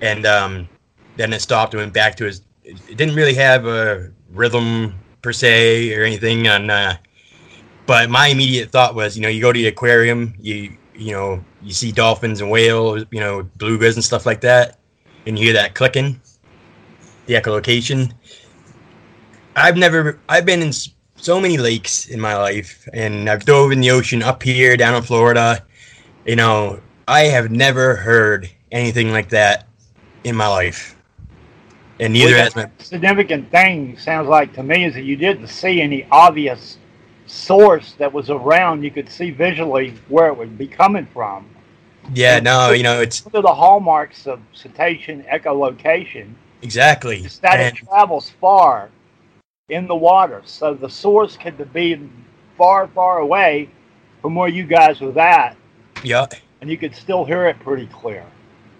and um, then it stopped and went back to his. It didn't really have a rhythm per se or anything on. Uh, but my immediate thought was, you know, you go to the aquarium, you you know, you see dolphins and whales, you know, belugas and stuff like that, and you hear that clicking, the echolocation. I've never, I've been in so many lakes in my life, and I've dove in the ocean up here, down in Florida. You know, I have never heard anything like that in my life, and neither Well, has my. significant thing sounds like to me is that you didn't see any obvious source that was around. You could see visually where it would be coming from. Yeah, no, you know, it's One of the hallmarks of cetacean echolocation exactly. is that and- it travels far in the water. So the source could be far, far away from where you guys were at, yeah, and you could still hear it pretty clear.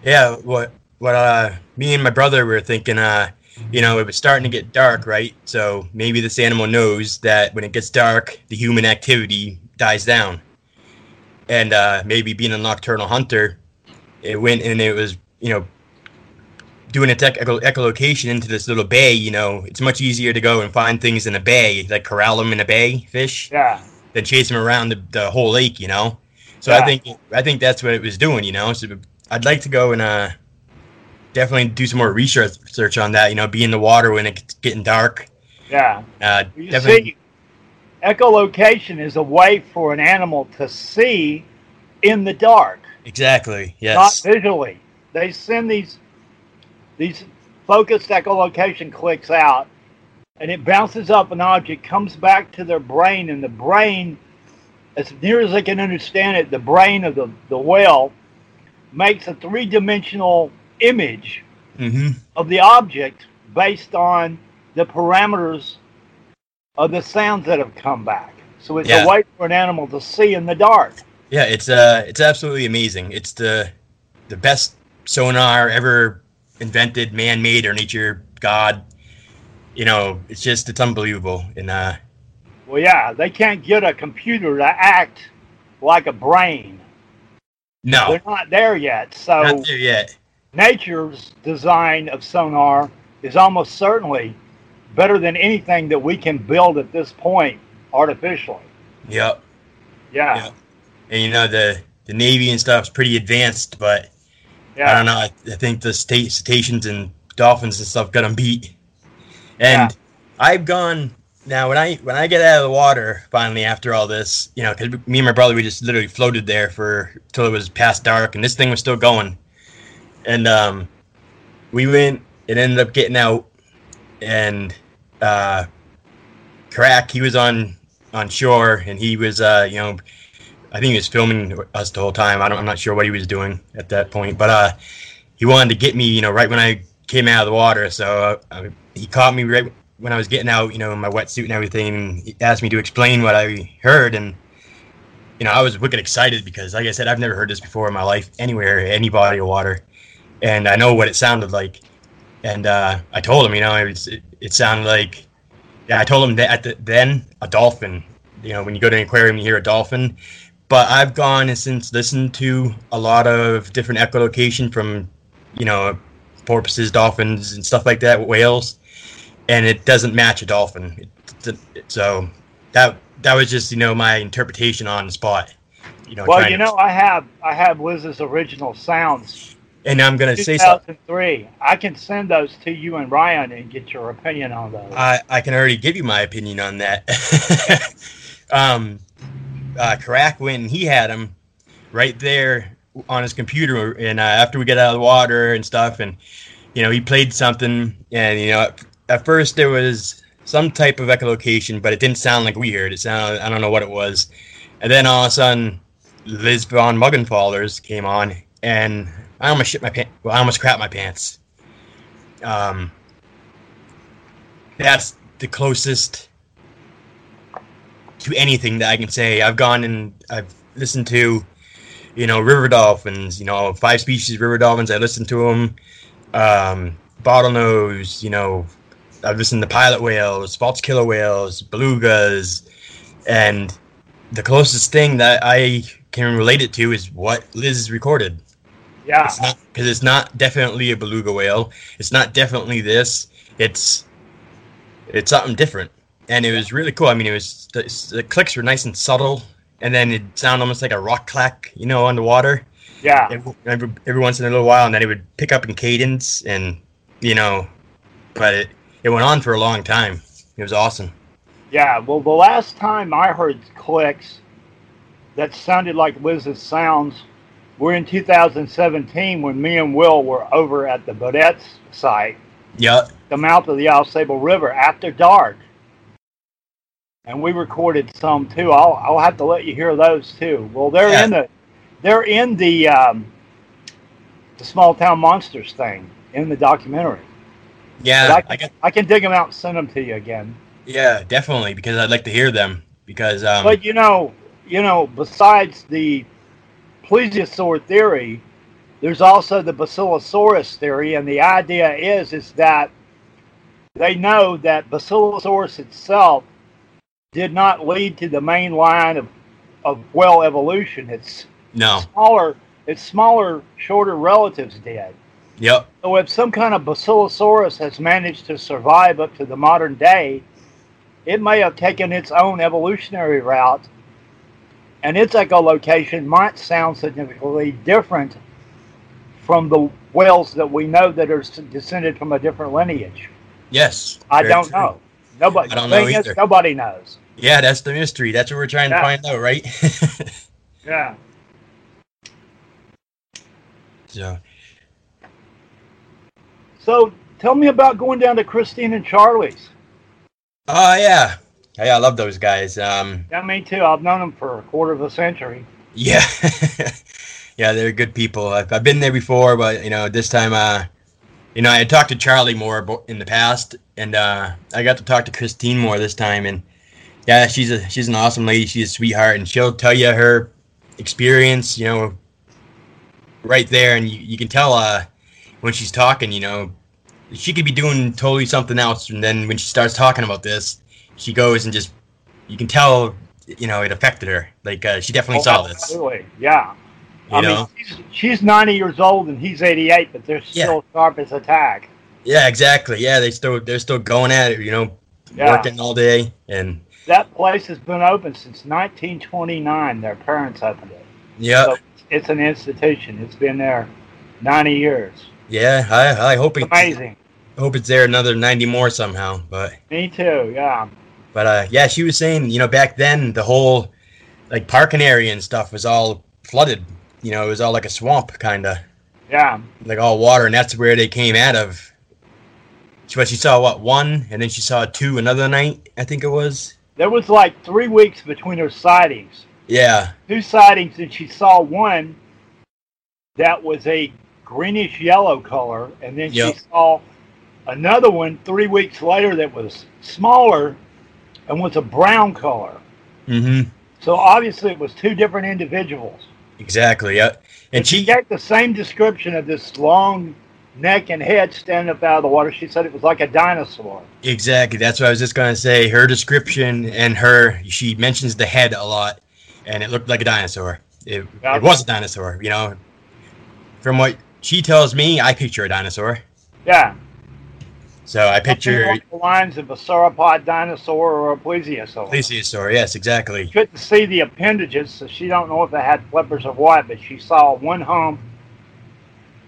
Yeah, what what uh me and my brother were thinking uh you know, it was starting to get dark, right? So maybe this animal knows that when it gets dark, the human activity dies down. And uh maybe being a nocturnal hunter, it went and it was, you know, doing its echo- echolocation into this little bay, you know, it's much easier to go and find things in a bay, like corral them in a bay, fish, Yeah. than chase them around the, the whole lake, you know. So Yeah. I think I think that's what it was doing, you know. So I'd like to go and uh, definitely do some more research research on that. You know, be in the water when it's getting dark. Yeah. Uh, You definitely, see, echolocation is a way for an animal to see in the dark, exactly. Yes. not visually. They send these these focused echolocation clicks out, and it bounces up an object, comes back to their brain, and the brain, as near as I can understand it, the brain of the, the whale makes a three dimensional image hmm of the object based on the parameters of the sounds that have come back. So it's Yeah. a way for an animal to see in the dark. Yeah, it's uh, it's absolutely amazing. It's the the best sonar ever invented, man-made or nature god. You know, it's just it's unbelievable. And uh, Well, yeah, they can't get a computer to act like a brain. no, They're not there yet. So not there yet. nature's design of sonar is almost certainly better than anything that we can build at this point artificially. Yep. Yeah. Yeah. And you know the the navy and stuff's pretty advanced, but Yeah. I don't know. I, I think the state cetaceans and dolphins and stuff got them beat. And I've gone now when I when I get out of the water finally after all this, you know, because me and my brother we just literally floated there for till it was past dark, and this thing was still going. And um, we went and ended up getting out, and uh, Karac he was on on shore, and he was uh, you know I think he was filming us the whole time. I don't, I'm not sure what he was doing at that point, but uh, he wanted to get me, you know, right when I came out of the water. So uh, he caught me right when I was getting out, you know, in my wetsuit and everything, he asked me to explain what I heard, and you know, I was wicked excited because, like I said, I've never heard this before in my life anywhere, any body of water, and I know what it sounded like. And uh, I told him, you know, it, it, it sounded like, yeah, I told him that at the, then a dolphin. You know, when you go to an aquarium, you hear a dolphin. But I've gone and since listened to a lot of different echolocation from, you know, porpoises, dolphins, and stuff like that, whales, and it doesn't match a dolphin. It, it, so that that was just you know my interpretation on the spot. You know. Well, you know, to, I have I have Liz's original sounds. And I'm gonna say something. 2003. I can send those to you and Ryan and get your opinion on those. I I can already give you my opinion on that. um, uh, Karac when he had them right there on his computer, and uh, after we get out of the water and stuff, and you know he played something, and you know at, first there was some type of echolocation, but it didn't sound like we heard. It sounded I don't know what it was, and then all of a sudden Liz von Muggenthalers came on, and I almost shit my pants. Well, I almost crap my pants. Um, that's the closest to anything that I can say. I've gone and I've listened to, you know, river dolphins. You know, five species of river dolphins. I listened to them. Um, bottlenose. You know, I've listened to pilot whales, false killer whales, belugas, and the closest thing that I can relate it to is what Liz recorded. Yeah, it's because it's not definitely a beluga whale. It's not definitely this. It's it's something different, and it was really cool. I mean, it was the, the clicks were nice and subtle, and then it sounded almost like a rock clack, you know, underwater. Yeah. Every, every once in a little while, and then it would pick up in cadence, and you know, but it it went on for a long time. It was awesome. Yeah, well, the last time I heard clicks that sounded like Liz's sounds were in 2017 when me and Will were over at the Bodette's site. Yep. The mouth of the Au Sable River after dark. And we recorded some too. I'll, I'll have to let you hear those too. Well, they're yeah. in the they're in the um, the small town monsters thing in the documentary. Yeah, I can, I, I can dig them out and send them to you again. Yeah, definitely because I'd like to hear them because. Um, but you know, you know, besides the plesiosaur theory, there's also the Basilosaurus theory, and the idea is is that they know that Basilosaurus itself did not lead to the main line of, of well evolution. It's no smaller. Its smaller, shorter relatives did. Yep. So if some kind of Basilosaurus has managed to survive up to the modern day, it may have taken its own evolutionary route, and its echolocation might sound significantly different from the whales that we know that are descended from a different lineage. Yes. I don't true. know. Nobody. I don't know either. Is, nobody knows. Yeah, that's the mystery. That's what we're trying yeah. to find out, right? yeah. So, so tell me about going down to Christine and Charlie's. Oh yeah, yeah, I love those guys. Um, yeah, me too. I've known them for a quarter of a century. Yeah, yeah, they're good people. I've, I've been there before, but you know, this time, uh, you know, I had talked to Charlie more in the past, and uh, I got to talk to Christine more this time, and yeah, she's a she's an awesome lady. She's a sweetheart, and she'll tell you her experience. You know, right there, and you, you can tell uh, when she's talking. You know, she could be doing totally something else, and then when she starts talking about this, she goes and just you can tell, you know, it affected her. Like uh, she definitely oh, saw this. Absolutely, yeah. You I know? mean, she's, she's 90 years old and he's 88, but they're still yeah. sharp as a tack. Yeah, exactly. Yeah, they still they're still going at it. You know, yeah. working all day and. That place has been open since 1929. Their parents opened it. Yeah. So it's an institution. It's been there 90 years. Yeah, I I hope it's amazing. I hope it's there another 90 more somehow. But me too. Yeah. But uh, yeah, she was saying, you know, back then the whole like parking area and stuff was all flooded. You know, it was all like a swamp, kind of. Yeah. Like all water, and that's where they came out of. But she saw what one, and then she saw two another night. I think it was. There was like three weeks between her sightings. Yeah. Two sightings, and she saw one that was a greenish yellow color, and then yep. she saw another one three weeks later that was smaller and was a brown color. Mm-hmm. So obviously it was two different individuals. Exactly. Yeah. And She she, gave the same description of this long neck and head standing up out of the water. She said it was like a dinosaur. exactly. That's what I was just gonna say. Her description and her, she mentions the head a lot, and it looked like a dinosaur. It, it was a dinosaur. You know, from what she tells me, I picture a dinosaur. Yeah. So I picture the lines of a sauropod dinosaur or a plesiosaur. plesiosaur. Yes, exactly. She couldn't see the appendages, so she don't know if it had flippers or what, but she saw one hump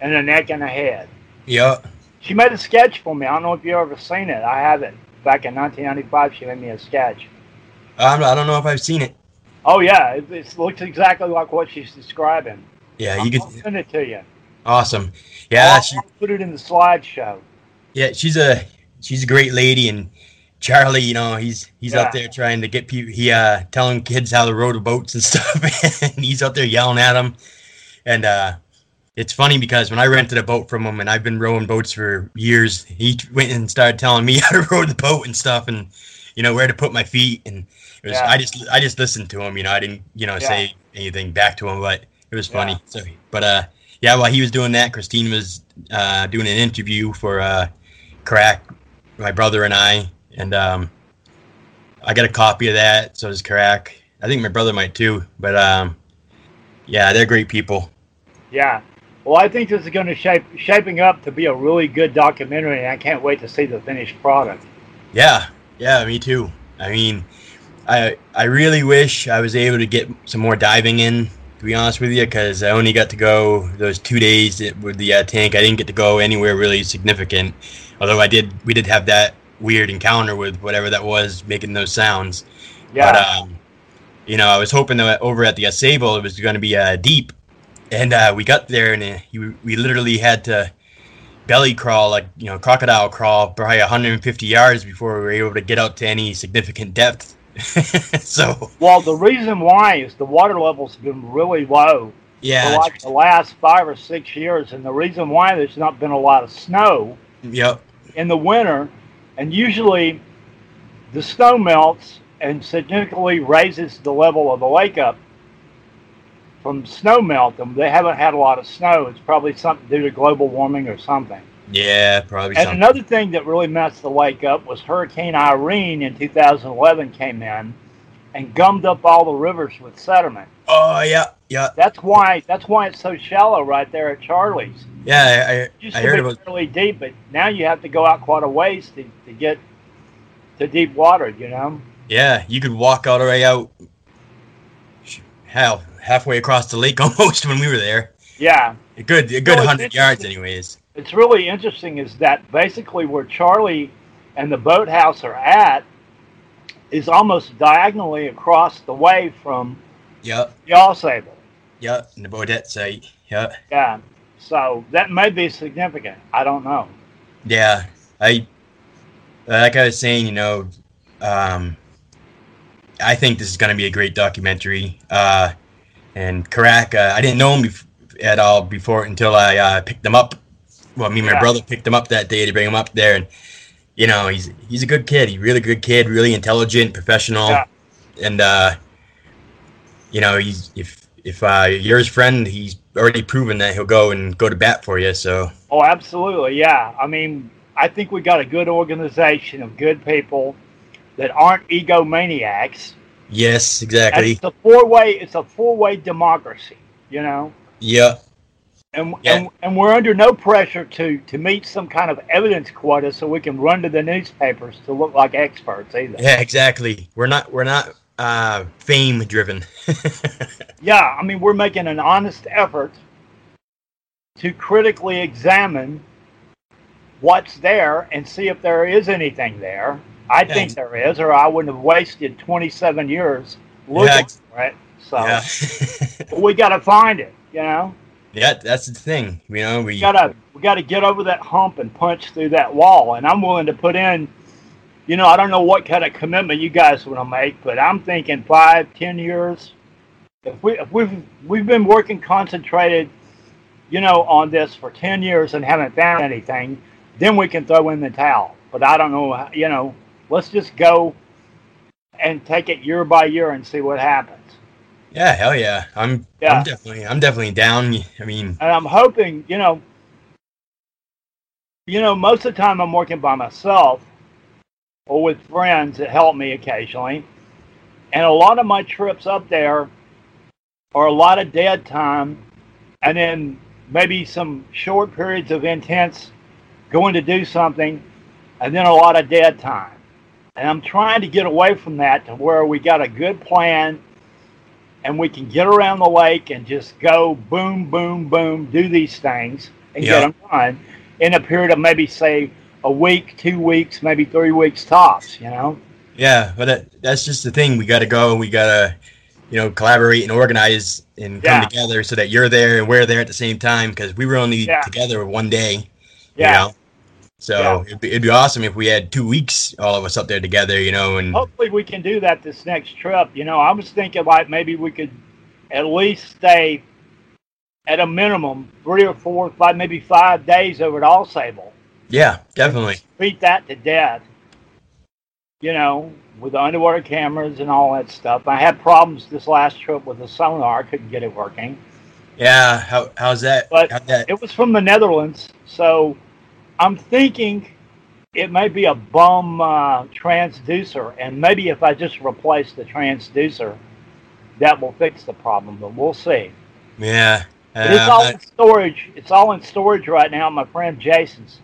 and a neck and a head. Yep. She made a sketch for me. I don't know if you ever seen it. I have it. Back in 1995, she made me a sketch. Um, I don't know if I've seen it. Oh yeah, it, it looks exactly like what she's describing. Yeah, you I'll could. send it to you. Awesome. Yeah, I'll, she, I'll put it in the slideshow. yeah, she's a she's a great lady, and Charlie, you know, he's he's Yeah. out there trying to get people. He uh telling kids how to row the boats and stuff, and he's out there yelling at them. And uh, it's funny because when I rented a boat from him, and I've been rowing boats for years, he went and started telling me how to row the boat and stuff, and you know where to put my feet, and it was Yeah. I just I just listened to him. You know, I didn't you know Yeah. say anything back to him, but it was funny. So, but uh, yeah, while he was doing that, Christine was uh doing an interview for uh, Karac, my brother and I, and um, I got a copy of that. So does Karac. I think my brother might too. But um, yeah, they're great people. Yeah. Well, I think this is going to shape shaping up to be a really good documentary, and I can't wait to see the finished product. Yeah, yeah, me too. I mean, I I really wish I was able to get some more diving in. To be honest with you, because I only got to go those two days with the uh, tank. I didn't get to go anywhere really significant. Although I did, we did have that weird encounter with whatever that was making those sounds. Yeah. But um, you know, I was hoping that over at the Sable it was going to be uh, deep, and uh, we got there and uh, you, we literally had to belly crawl like you know crocodile crawl probably 150 yards before we were able to get out to any significant depth. so Well, the reason why is the water levels have been really low yeah, for like the last five or six years, and the reason why there's not been a lot of snow yep, in the winter, and usually the snow melts and significantly raises the level of the lake up from snow melt. And they haven't had a lot of snow. It's probably something due to global warming or something. Yeah, probably And something. another thing that really messed the lake up was Hurricane Irene in 2011 came in and gummed up all the rivers with sediment. oh yeah, yeah, That's why that's why it's so shallow right there at Charlie's. yeah. It I, used I, I to heard be about fairly deep, but now you have to go out quite a ways to, to get to deep water. You know. yeah. You could walk all the way out. Hell, halfway across the lake almost when we were there. Yeah, A good, a good it's hundred yards, anyways. It's really interesting is that basically where Charlie and the boathouse are at is almost diagonally across the way from Yep, the Au Sable. yep. And the Bodette site. Yep. Yeah. So that may be significant. I don't know. Yeah, I like I was saying, you know, um, I think this is going to be a great documentary. Uh, and Karac, uh, I didn't know him bef- at all before until I uh, picked him up. Well, me and my Yeah. brother picked him up that day to bring him up there, and you know, he's he's a good kid. He's a really good kid, really intelligent, professional, Yeah. and uh, you know, he's if if uh, you're his friend, he's already proven that he'll go and go to bat for you. So Oh, absolutely. Yeah. I mean, I think we got a good organization of good people that aren't egomaniacs. yes, And exactly. it's a four-way. It's a four-way democracy. You know. Yeah. And, Yeah. and and we're under no pressure to to meet some kind of evidence quota so we can run to the newspapers to look like experts either. Yeah, exactly. We're not we're not uh fame driven. Yeah, I mean, we're making an honest effort to critically examine what's there and see if there is anything there. I Yeah. think there is, or I wouldn't have wasted 27 years looking Yeah. for it. So we got to find it. You know, yeah, that's the thing. You know, we gotta we gotta get over that hump and punch through that wall. And I'm willing to put in. You know, I don't know what kind of commitment you guys want to make, but I'm thinking five, ten years. If we if we've we've been working concentrated, you know, on this for ten years and haven't found anything, then we can throw in the towel. But I don't know, you know, let's just go and take it year by year and see what happens. Yeah, hell yeah. I'm Yeah. I'm definitely I'm definitely down. I mean, And I'm hoping, you know, you know, most of the time I'm working by myself or with friends that help me occasionally. And a lot of my trips up there are a lot of dead time and then maybe some short periods of intense going to do something and then a lot of dead time. And I'm trying to get away from that to where we got a good plan and we can get around the lake and just go boom, boom, boom, do these things and Yeah. get them done in a period of maybe say a week, two weeks, maybe three weeks tops. You know? yeah, but that, that's just the thing. We got to go. We got to, you know, collaborate and organize and come Yeah. together so that you're there and we're there at the same time because we were only Yeah. together one day. Yeah. You know? So Yeah. it'd, be, it'd be awesome if we had two weeks, all of us up there together, you know, and Hopefully, we can do that this next trip. You know, I was thinking like maybe we could at least stay at a minimum three or four, five, maybe five days over at Au Sable. yeah, definitely. beat that to death. You know, with the underwater cameras and all that stuff. I had problems this last trip with the sonar; I couldn't get it working. Yeah, how, how's that? But how'd that? It was from the Netherlands, so I'm thinking it may be a bum uh, transducer, and maybe if I just replace the transducer, that will fix the problem. But we'll see. Yeah. Uh, it's all not- in storage. It's all in storage right now. My friend Jason's.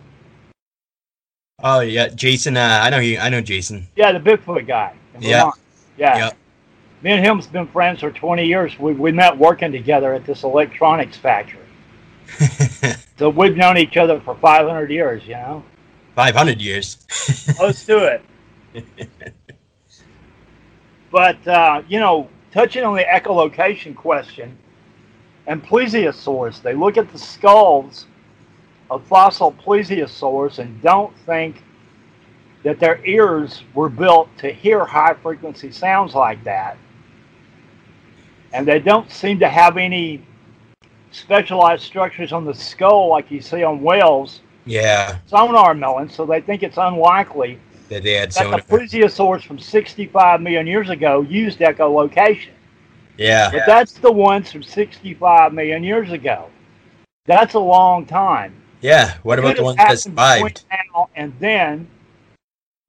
oh yeah, Jason. Uh, I know you. I know Jason. Yeah, the Bigfoot guy. Yeah. Yeah. Yeah. Me and him's been friends for 20 years. We, we met working together at this electronics factory. So we've known each other for 500 years, you know? Five hundred years. Let's do it. But, uh, you know, touching on the echolocation question, and plesiosaurs, they look at the skulls of fossil plesiosaurs and don't think that their ears were built to hear high frequency sounds like that. And they don't seem to have any specialized structures on the skull like you see on whales, yeah, sonar melons, so they think it's unlikely that they had that the plesiosaurs from 65 million years ago used echolocation. Yeah. But that's the ones from 65 million years ago. That's a long time. Yeah. What about the ones that survived? Now and then,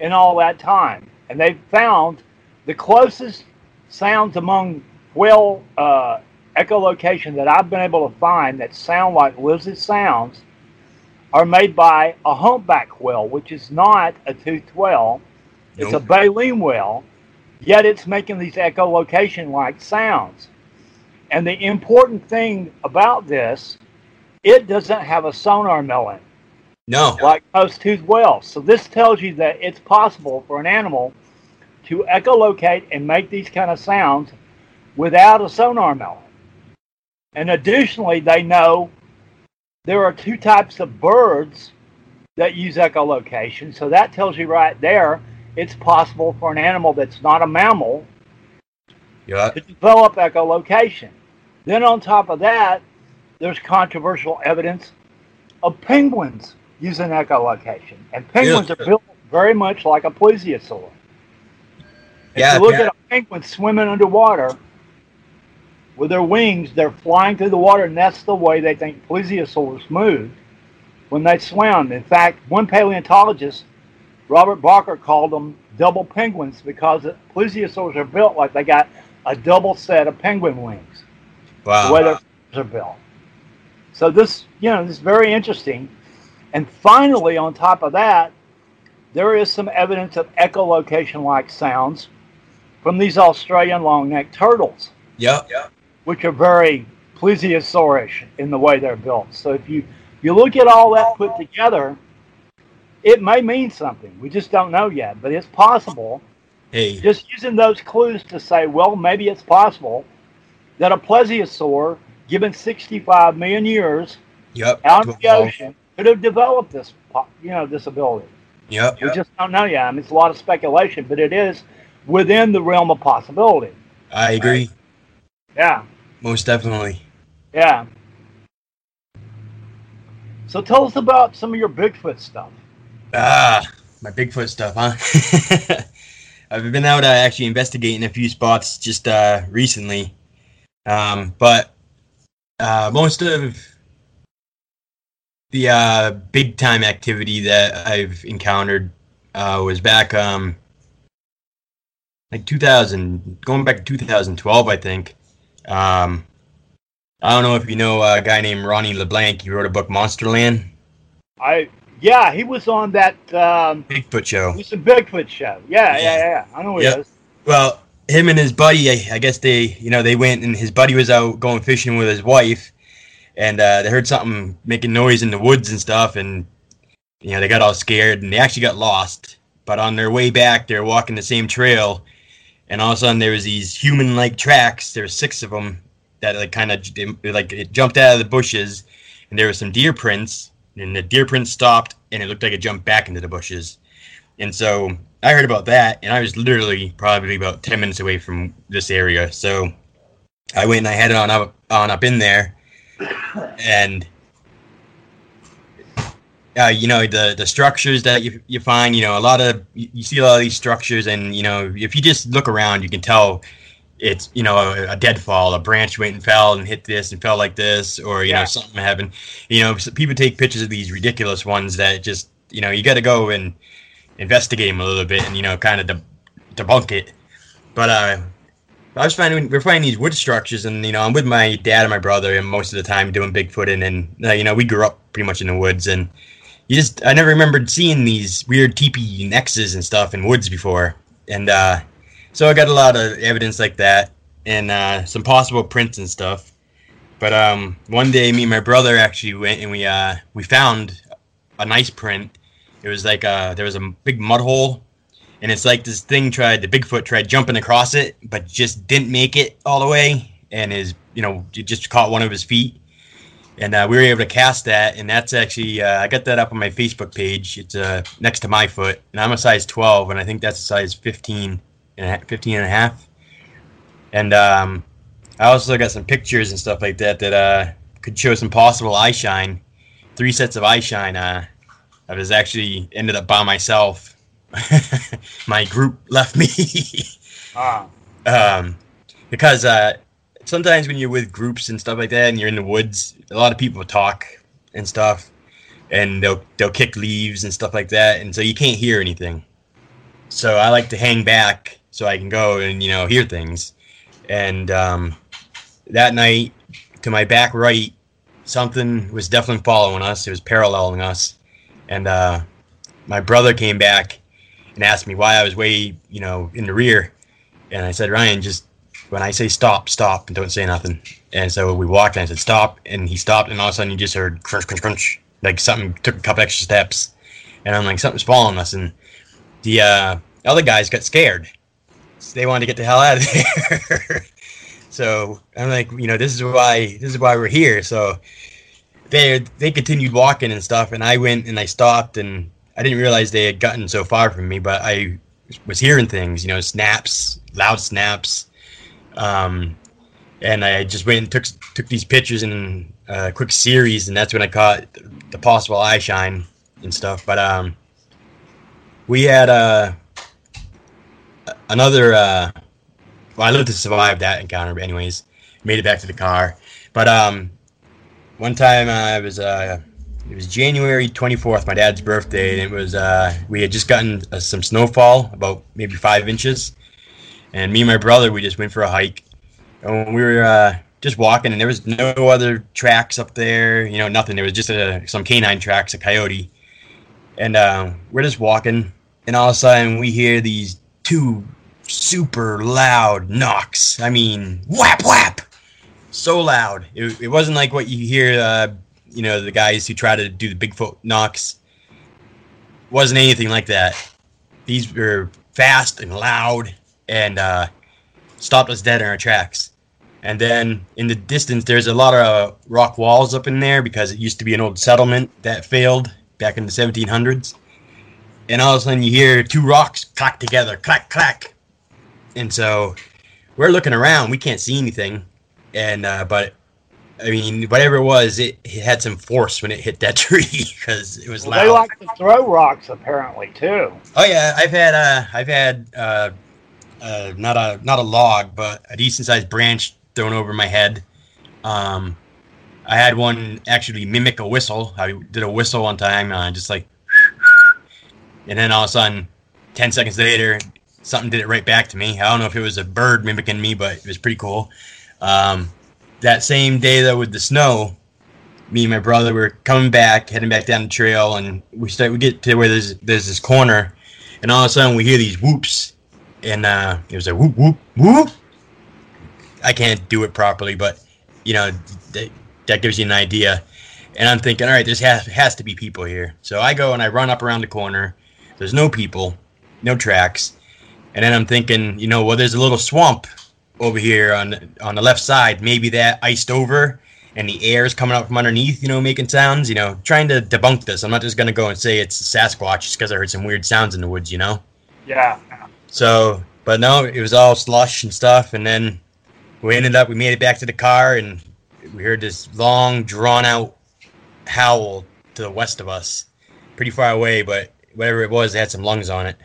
in all that time, and they found the closest sounds among whale uh, echolocation that I've been able to find that sound like lizard sounds are made by a humpback whale, which is not a toothed whale. It's a baleen whale, yet it's making these echolocation like sounds. And the important thing about this, it doesn't have a sonar melon No. like most toothed whales. So this tells you that it's possible for an animal to echolocate and make these kind of sounds without a sonar melon. And additionally, they know there are two types of birds that use echolocation. So that tells you right there it's possible for an animal that's not a mammal Yeah. to develop echolocation. Then on top of that, there's controversial evidence of penguins using echolocation. And penguins Yeah. are built very much like a plesiosaur. If Yeah, you look yeah. at a penguin swimming underwater with their wings, they're flying through the water, and that's the way they think plesiosaurs moved when they swam. In fact, one paleontologist, Robert Bakker, called them double penguins because plesiosaurs are built like they got a double set of penguin wings, the way Wow. their fins are built. So this, you know, this is very interesting. And finally, on top of that, there is some evidence of echolocation-like sounds from these Australian long-necked turtles, Yep. Yep. Which are very plesiosaurish in the way they're built. So if you you look at all that put together, it may mean something. We just don't know yet, but it's possible. Hey. Just using those clues to say, well, maybe it's possible that a plesiosaur, given 65 million years Yep. out in the ocean, could have developed this, you know, this ability. Yep. We just don't know yet. I mean, it's a lot of speculation, but it is within the realm of possibility. I agree. Yeah, Most definitely. yeah. So tell us about some of your Bigfoot stuff. Ah, my Bigfoot stuff, huh? I've been out uh, actually investigating a few spots just uh, recently, um, but uh, most of the uh, big time activity that I've encountered uh, was back um, like 2000, going back to 2012, I think. Um, I don't know if you know a guy named Ronny LeBlanc. He wrote a book, Monsterland. I yeah, he was on that um, Bigfoot show. It was a Bigfoot show. Yeah, yeah, yeah. yeah. I know who Yep. he is. Well, him and his buddy, I, I guess they, you know, they went and his buddy was out going fishing with his wife, and uh, they heard something making noise in the woods and stuff, and you know they got all scared and they actually got lost. But on their way back, they're walking the same trail, and all of a sudden there was these human-like tracks. There were six of them that like kind of like it jumped out of the bushes, and there were some deer prints, and the deer prints stopped, and it looked like it jumped back into the bushes. And so I heard about that, and I was literally probably about ten minutes away from this area. So I went and I headed on up on up in there, and uh, you know the the structures that you you find. You know a lot of you, you see a lot of these structures, and you know if you just look around, you can tell it's you know a, a deadfall. A branch went and fell and hit this and fell like this, or you Yeah. know something happened. You know so people take pictures of these ridiculous ones that just you know you got to go and investigate them a little bit and you know kind of deb- debunk it. But uh, I was finding we're finding these wood structures, and you know I'm with my dad and my brother, and most of the time doing Bigfooting, and uh, you know we grew up pretty much in the woods, and you just I never remembered seeing these weird teepee nexus and stuff in woods before, and uh, so I got a lot of evidence like that, and uh, some possible prints and stuff. But um, one day, me and my brother actually went and we uh, we found a nice print. It was like uh, there was a big mud hole, and it's like this thing tried the Bigfoot tried jumping across it, but just didn't make it all the way, and his you know it just caught one of his feet, and uh, we were able to cast that, and that's actually uh, I got that up on my Facebook page. It's uh, next to my foot, and I'm a size 12, and I think that's a size 15 and a, 15 and a half, and um, I also got some pictures and stuff like that that uh, could show some possible eye shine. Three sets of eye shine. Uh, I was actually ended up by myself. My group left me Ah, um, because uh, sometimes when you're with groups and stuff like that, and you're in the woods, a lot of people talk and stuff, and they'll they'll kick leaves and stuff like that, and so you can't hear anything. So I like to hang back so I can go and you know hear things. And um, that night, to my back right, something was definitely following us. It was paralleling us, and uh, my brother came back and asked me why I was way you know in the rear. And I said, Ryan, just when I say stop, stop, and don't say nothing. And so we walked, and I said, stop, and he stopped, and all of a sudden you just heard crunch, crunch, crunch, like something took a couple extra steps, and I'm like, something's following us, and the uh, other guys got scared. So they wanted to get the hell out of there. so I'm like, you know, this is why this is why we're here. So they they continued walking and stuff, and I went and I stopped, and I didn't realize they had gotten so far from me, but I was hearing things, you know, snaps, loud snaps, um, and I just went and took took these pictures in a quick series, and that's when I caught the possible eye shine and stuff. But um, we had uh, another. Uh, well, I lived to survive that encounter, but anyways, made it back to the car. But um, one time I was uh, it was January 24th, my dad's birthday, and it was uh, we had just gotten uh, some snowfall, about maybe five inches, and me and my brother we just went for a hike, and we were uh, just walking, and there was no other tracks up there, you know, nothing. There was just a, some canine tracks, a coyote, and uh, we're just walking, and all of a sudden we hear these two super loud knocks. I mean, whap whap, so loud. It, it wasn't like what you hear. Uh, you know the guys who try to do the Bigfoot knocks wasn't anything like that. These were fast and loud and uh, stopped us dead in our tracks. And then in the distance, there's a lot of rock walls up in there because it used to be an old settlement that failed back in the 1700s. And all of a sudden, you hear two rocks clack together, clack clack. And so we're looking around, we can't see anything, and uh, but I mean, whatever it was, it, it had some force when it hit that tree because it was Well, loud. they like to throw rocks apparently too. Oh yeah, I've had uh, I've had uh, uh, not a not a log, but a decent sized branch thrown over my head. Um, I had one actually mimic a whistle. I did a whistle one time, uh, just like, and then all of a sudden, ten seconds later, something did it right back to me. I don't know if it was a bird mimicking me, but it was pretty cool. Um, that same day though, with the snow, me and my brother were coming back, heading back down the trail, and we start we get to where there's there's this corner, and all of a sudden we hear these whoops, and uh, it was like whoop whoop whoop. I can't do it properly, but you know that, that gives you an idea. And I'm thinking, all right, there's has, has to be people here. So I go and I run up around the corner. There's no people, no tracks, and then I'm thinking, you know, well, there's a little swamp over here on on the left side. Maybe that iced over and the air is coming out from underneath, you know, making sounds, you know, trying to debunk this. I'm not just going to go and say it's Sasquatch just because I heard some weird sounds in the woods, you know? Yeah. So, but no, it was all slush and stuff. And then we ended up, we made it back to the car and we heard this long, drawn out howl to the west of us, pretty far away, but whatever it was, it had some lungs on it.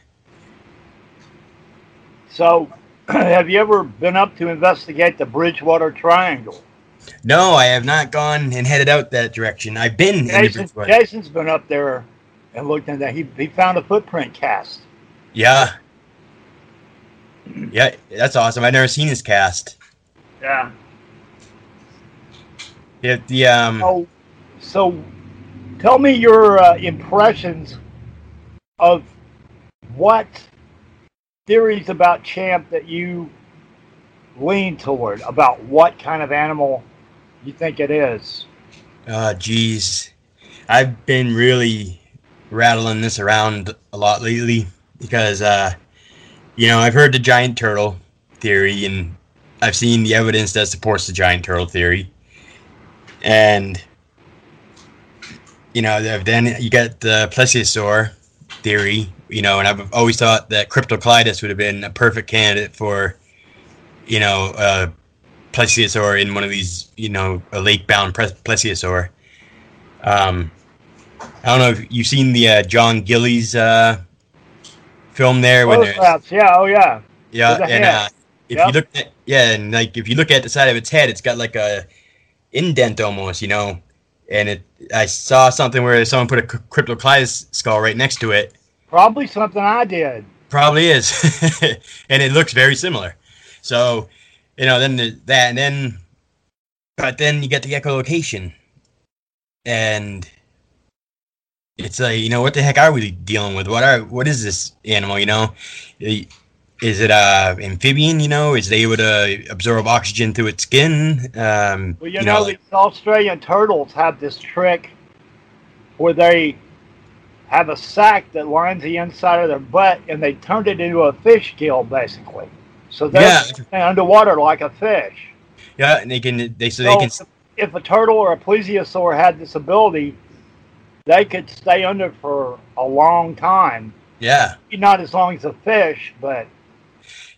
So, have you ever been up to investigate the Bridgewater Triangle? No, I have not gone and headed out that direction. I've been in the Jason, Bridgewater. Jason's been up there and looked into that. He, he found a footprint cast. Yeah. Yeah, that's awesome. I've never seen his cast. Yeah. Yeah, the um So, so tell me your uh, impressions of what theories about Champ that you lean toward about what kind of animal you think it is. uh geez. I've been really rattling this around a lot lately because uh you know, I've heard the giant turtle theory and I've seen the evidence that supports the giant turtle theory. And you know, then you get the plesiosaur theory, you know, and I've always thought that Cryptoclidus would have been a perfect candidate for, you know, plesiosaur in one of these, you know, a lake-bound plesiosaur. Um, I don't know if you've seen the uh, John Gillies uh, film there when Photographs, yeah, oh yeah. yeah, and uh, if Yep. you look at yeah, and like if you look at the side of its head, it's got like a indent almost, you know. And it, I saw something where someone put a cr- Cryptoclidus skull right next to it. Probably something I did. Probably is, and it looks very similar. So, you know, then the, that, and then, but then you get the echolocation, and it's like, you know, what the heck are we dealing with? What are, what is this animal? You know, is it a amphibian? You know, is it able to absorb oxygen through its skin? Um, Well, you, know, like- these Australian turtles have this trick where they have a sack that lines the inside of their butt and they turned it into a fish gill, basically. So they're Yeah. underwater like a fish. yeah, and they can, they so So they can, if a turtle or a plesiosaur had this ability, they could stay under for a long time. yeah. Not as long as a fish, but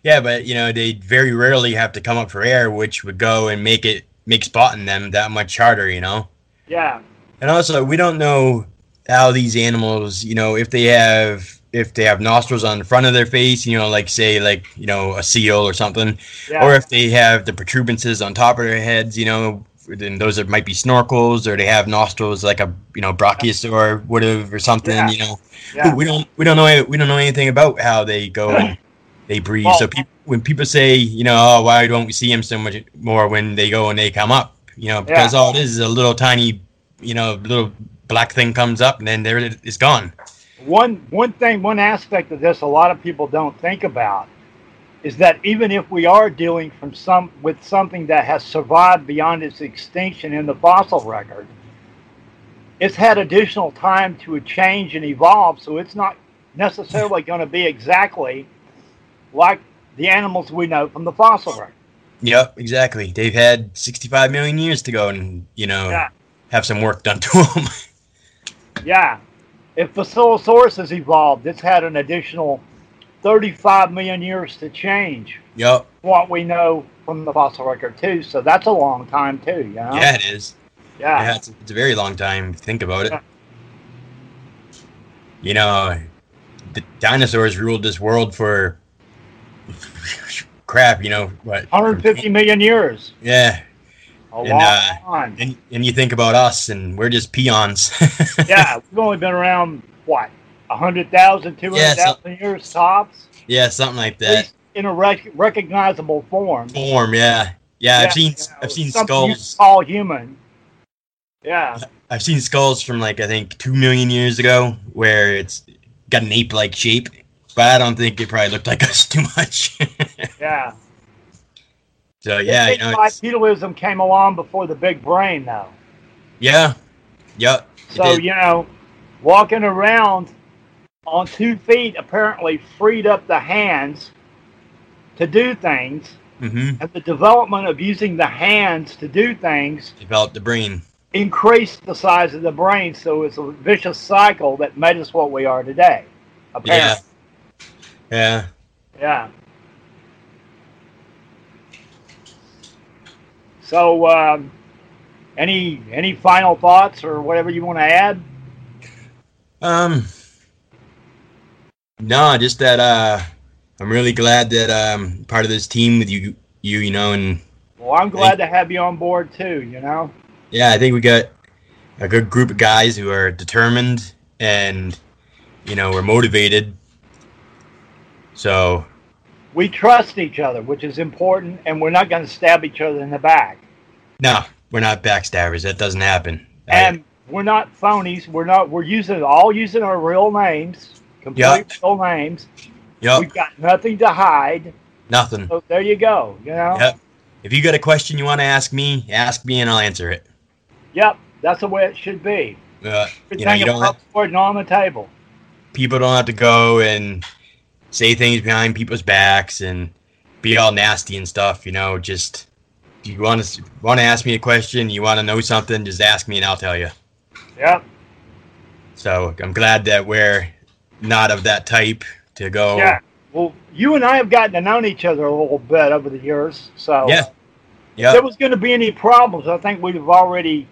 Yeah, but you know they very rarely have to come up for air, which would go and make it make spotting them that much harder. You know, yeah. and also we don't know how these animals, you know, if they have if they have nostrils on the front of their face, you know, like say like you know a seal or something, Yeah. or if they have the protuberances on top of their heads, you know. Then those are, might be snorkels, or they have nostrils like a you know brachiosaur would have, or something. Yeah. You know, yeah. we don't we don't know we don't know anything about how they go and they breathe. Well- so people, when people say, you know, oh, why don't we see them so much more when they go and they come up? You know, because Yeah. all it is is a little tiny, you know, little black thing comes up and then there it is gone. one one thing one aspect of this a lot of people don't think about is that even if we are dealing from some with something that has survived beyond its extinction in the fossil record it's had additional time to change and evolve so it's not necessarily going to be exactly like the animals we know from the fossil record Yep, exactly. They've had 65 million years to go and you know Yeah. have some work done to them. yeah if Basilosaurus has evolved it's had an additional 35 million years to change yep. what we know from the fossil record too. So that's a long time too. You know? Yeah, it is. Yeah. Yeah, it's, it's a very long time. Think about it. Yeah. You know, the dinosaurs ruled this world for crap. You know what? 150 million years. Yeah, A And, long uh, time. and and you think about us, and we're just peons. yeah, we've only been around what 100,000, 200,000 years tops. yeah, something like that. in a rec- recognizable form. Form, yeah, yeah. I've seen you know, I've seen skulls. All human. Yeah, I've seen skulls from like I think two million years ago, where it's got an ape-like shape, but I don't think it probably looked like us too much. yeah. so yeah, you know, bipedalism came along before the big brain, though. yeah, yep. So you know, walking around on two feet apparently freed up the hands to do things, Mhm. and the development of using the hands to do things developed the brain. increased the size of the brain. So it's a vicious cycle that made us what we are today. Yeah, Apparently. yeah. Yeah. So, um, any any final thoughts or whatever you want to add? Um, no, just that uh, I'm really glad that um part of this team with you, you, you know, and Well, I'm glad to have you on board too. You know. yeah, I think we got a good group of guys who are determined and you know we're motivated. So We trust each other, which is important, and we're not going to stab each other in the back. no, we're not backstabbers. That doesn't happen. I- And we're not phonies. We're not. We're using all using our real names, complete Yeah. real names. yep, We've got nothing to hide. nothing. So there you go. You know. Yep. If you got a question you want to ask me, ask me and I'll answer it. Yep, that's the way it should be. Uh, you know, you don't have, on the table. people don't have to go and say things behind people's backs and be all nasty and stuff. You know, just if you want to want to ask me a question, you want to know something, just ask me and I'll tell you. Yep. So I'm glad that we're not of that type to go. Yeah. Well, you and I have gotten to know each other a little bit over the years. So Yeah. if Yeah. there was going to be any problems, I think we'd have already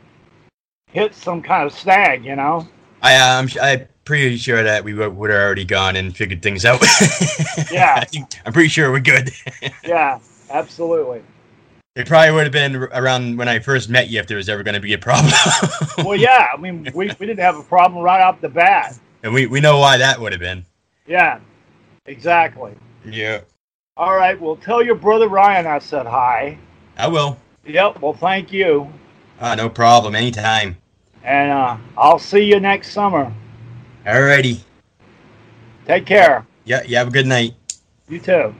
hit some kind of snag, you know? I uh, I'm I'm pretty sure that we would would have already gone and figured things out. Yeah. I think I'm pretty sure we're good. Yeah, absolutely. It probably would have been around when I first met you if there was ever going to be a problem. Well, yeah, I mean, we, we didn't have a problem right off the bat. And we, we know why that would have been. Yeah, exactly. Yeah. All right, well, tell your brother Ryan I said hi. I will. Yep, well, thank you. Ah, no problem. Anytime. And uh, I'll see you next summer. Alrighty. Take care. Yeah, you have a good night. You too.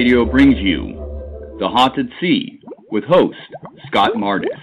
Radio brings you The Haunted Sea with host Scott Mardis.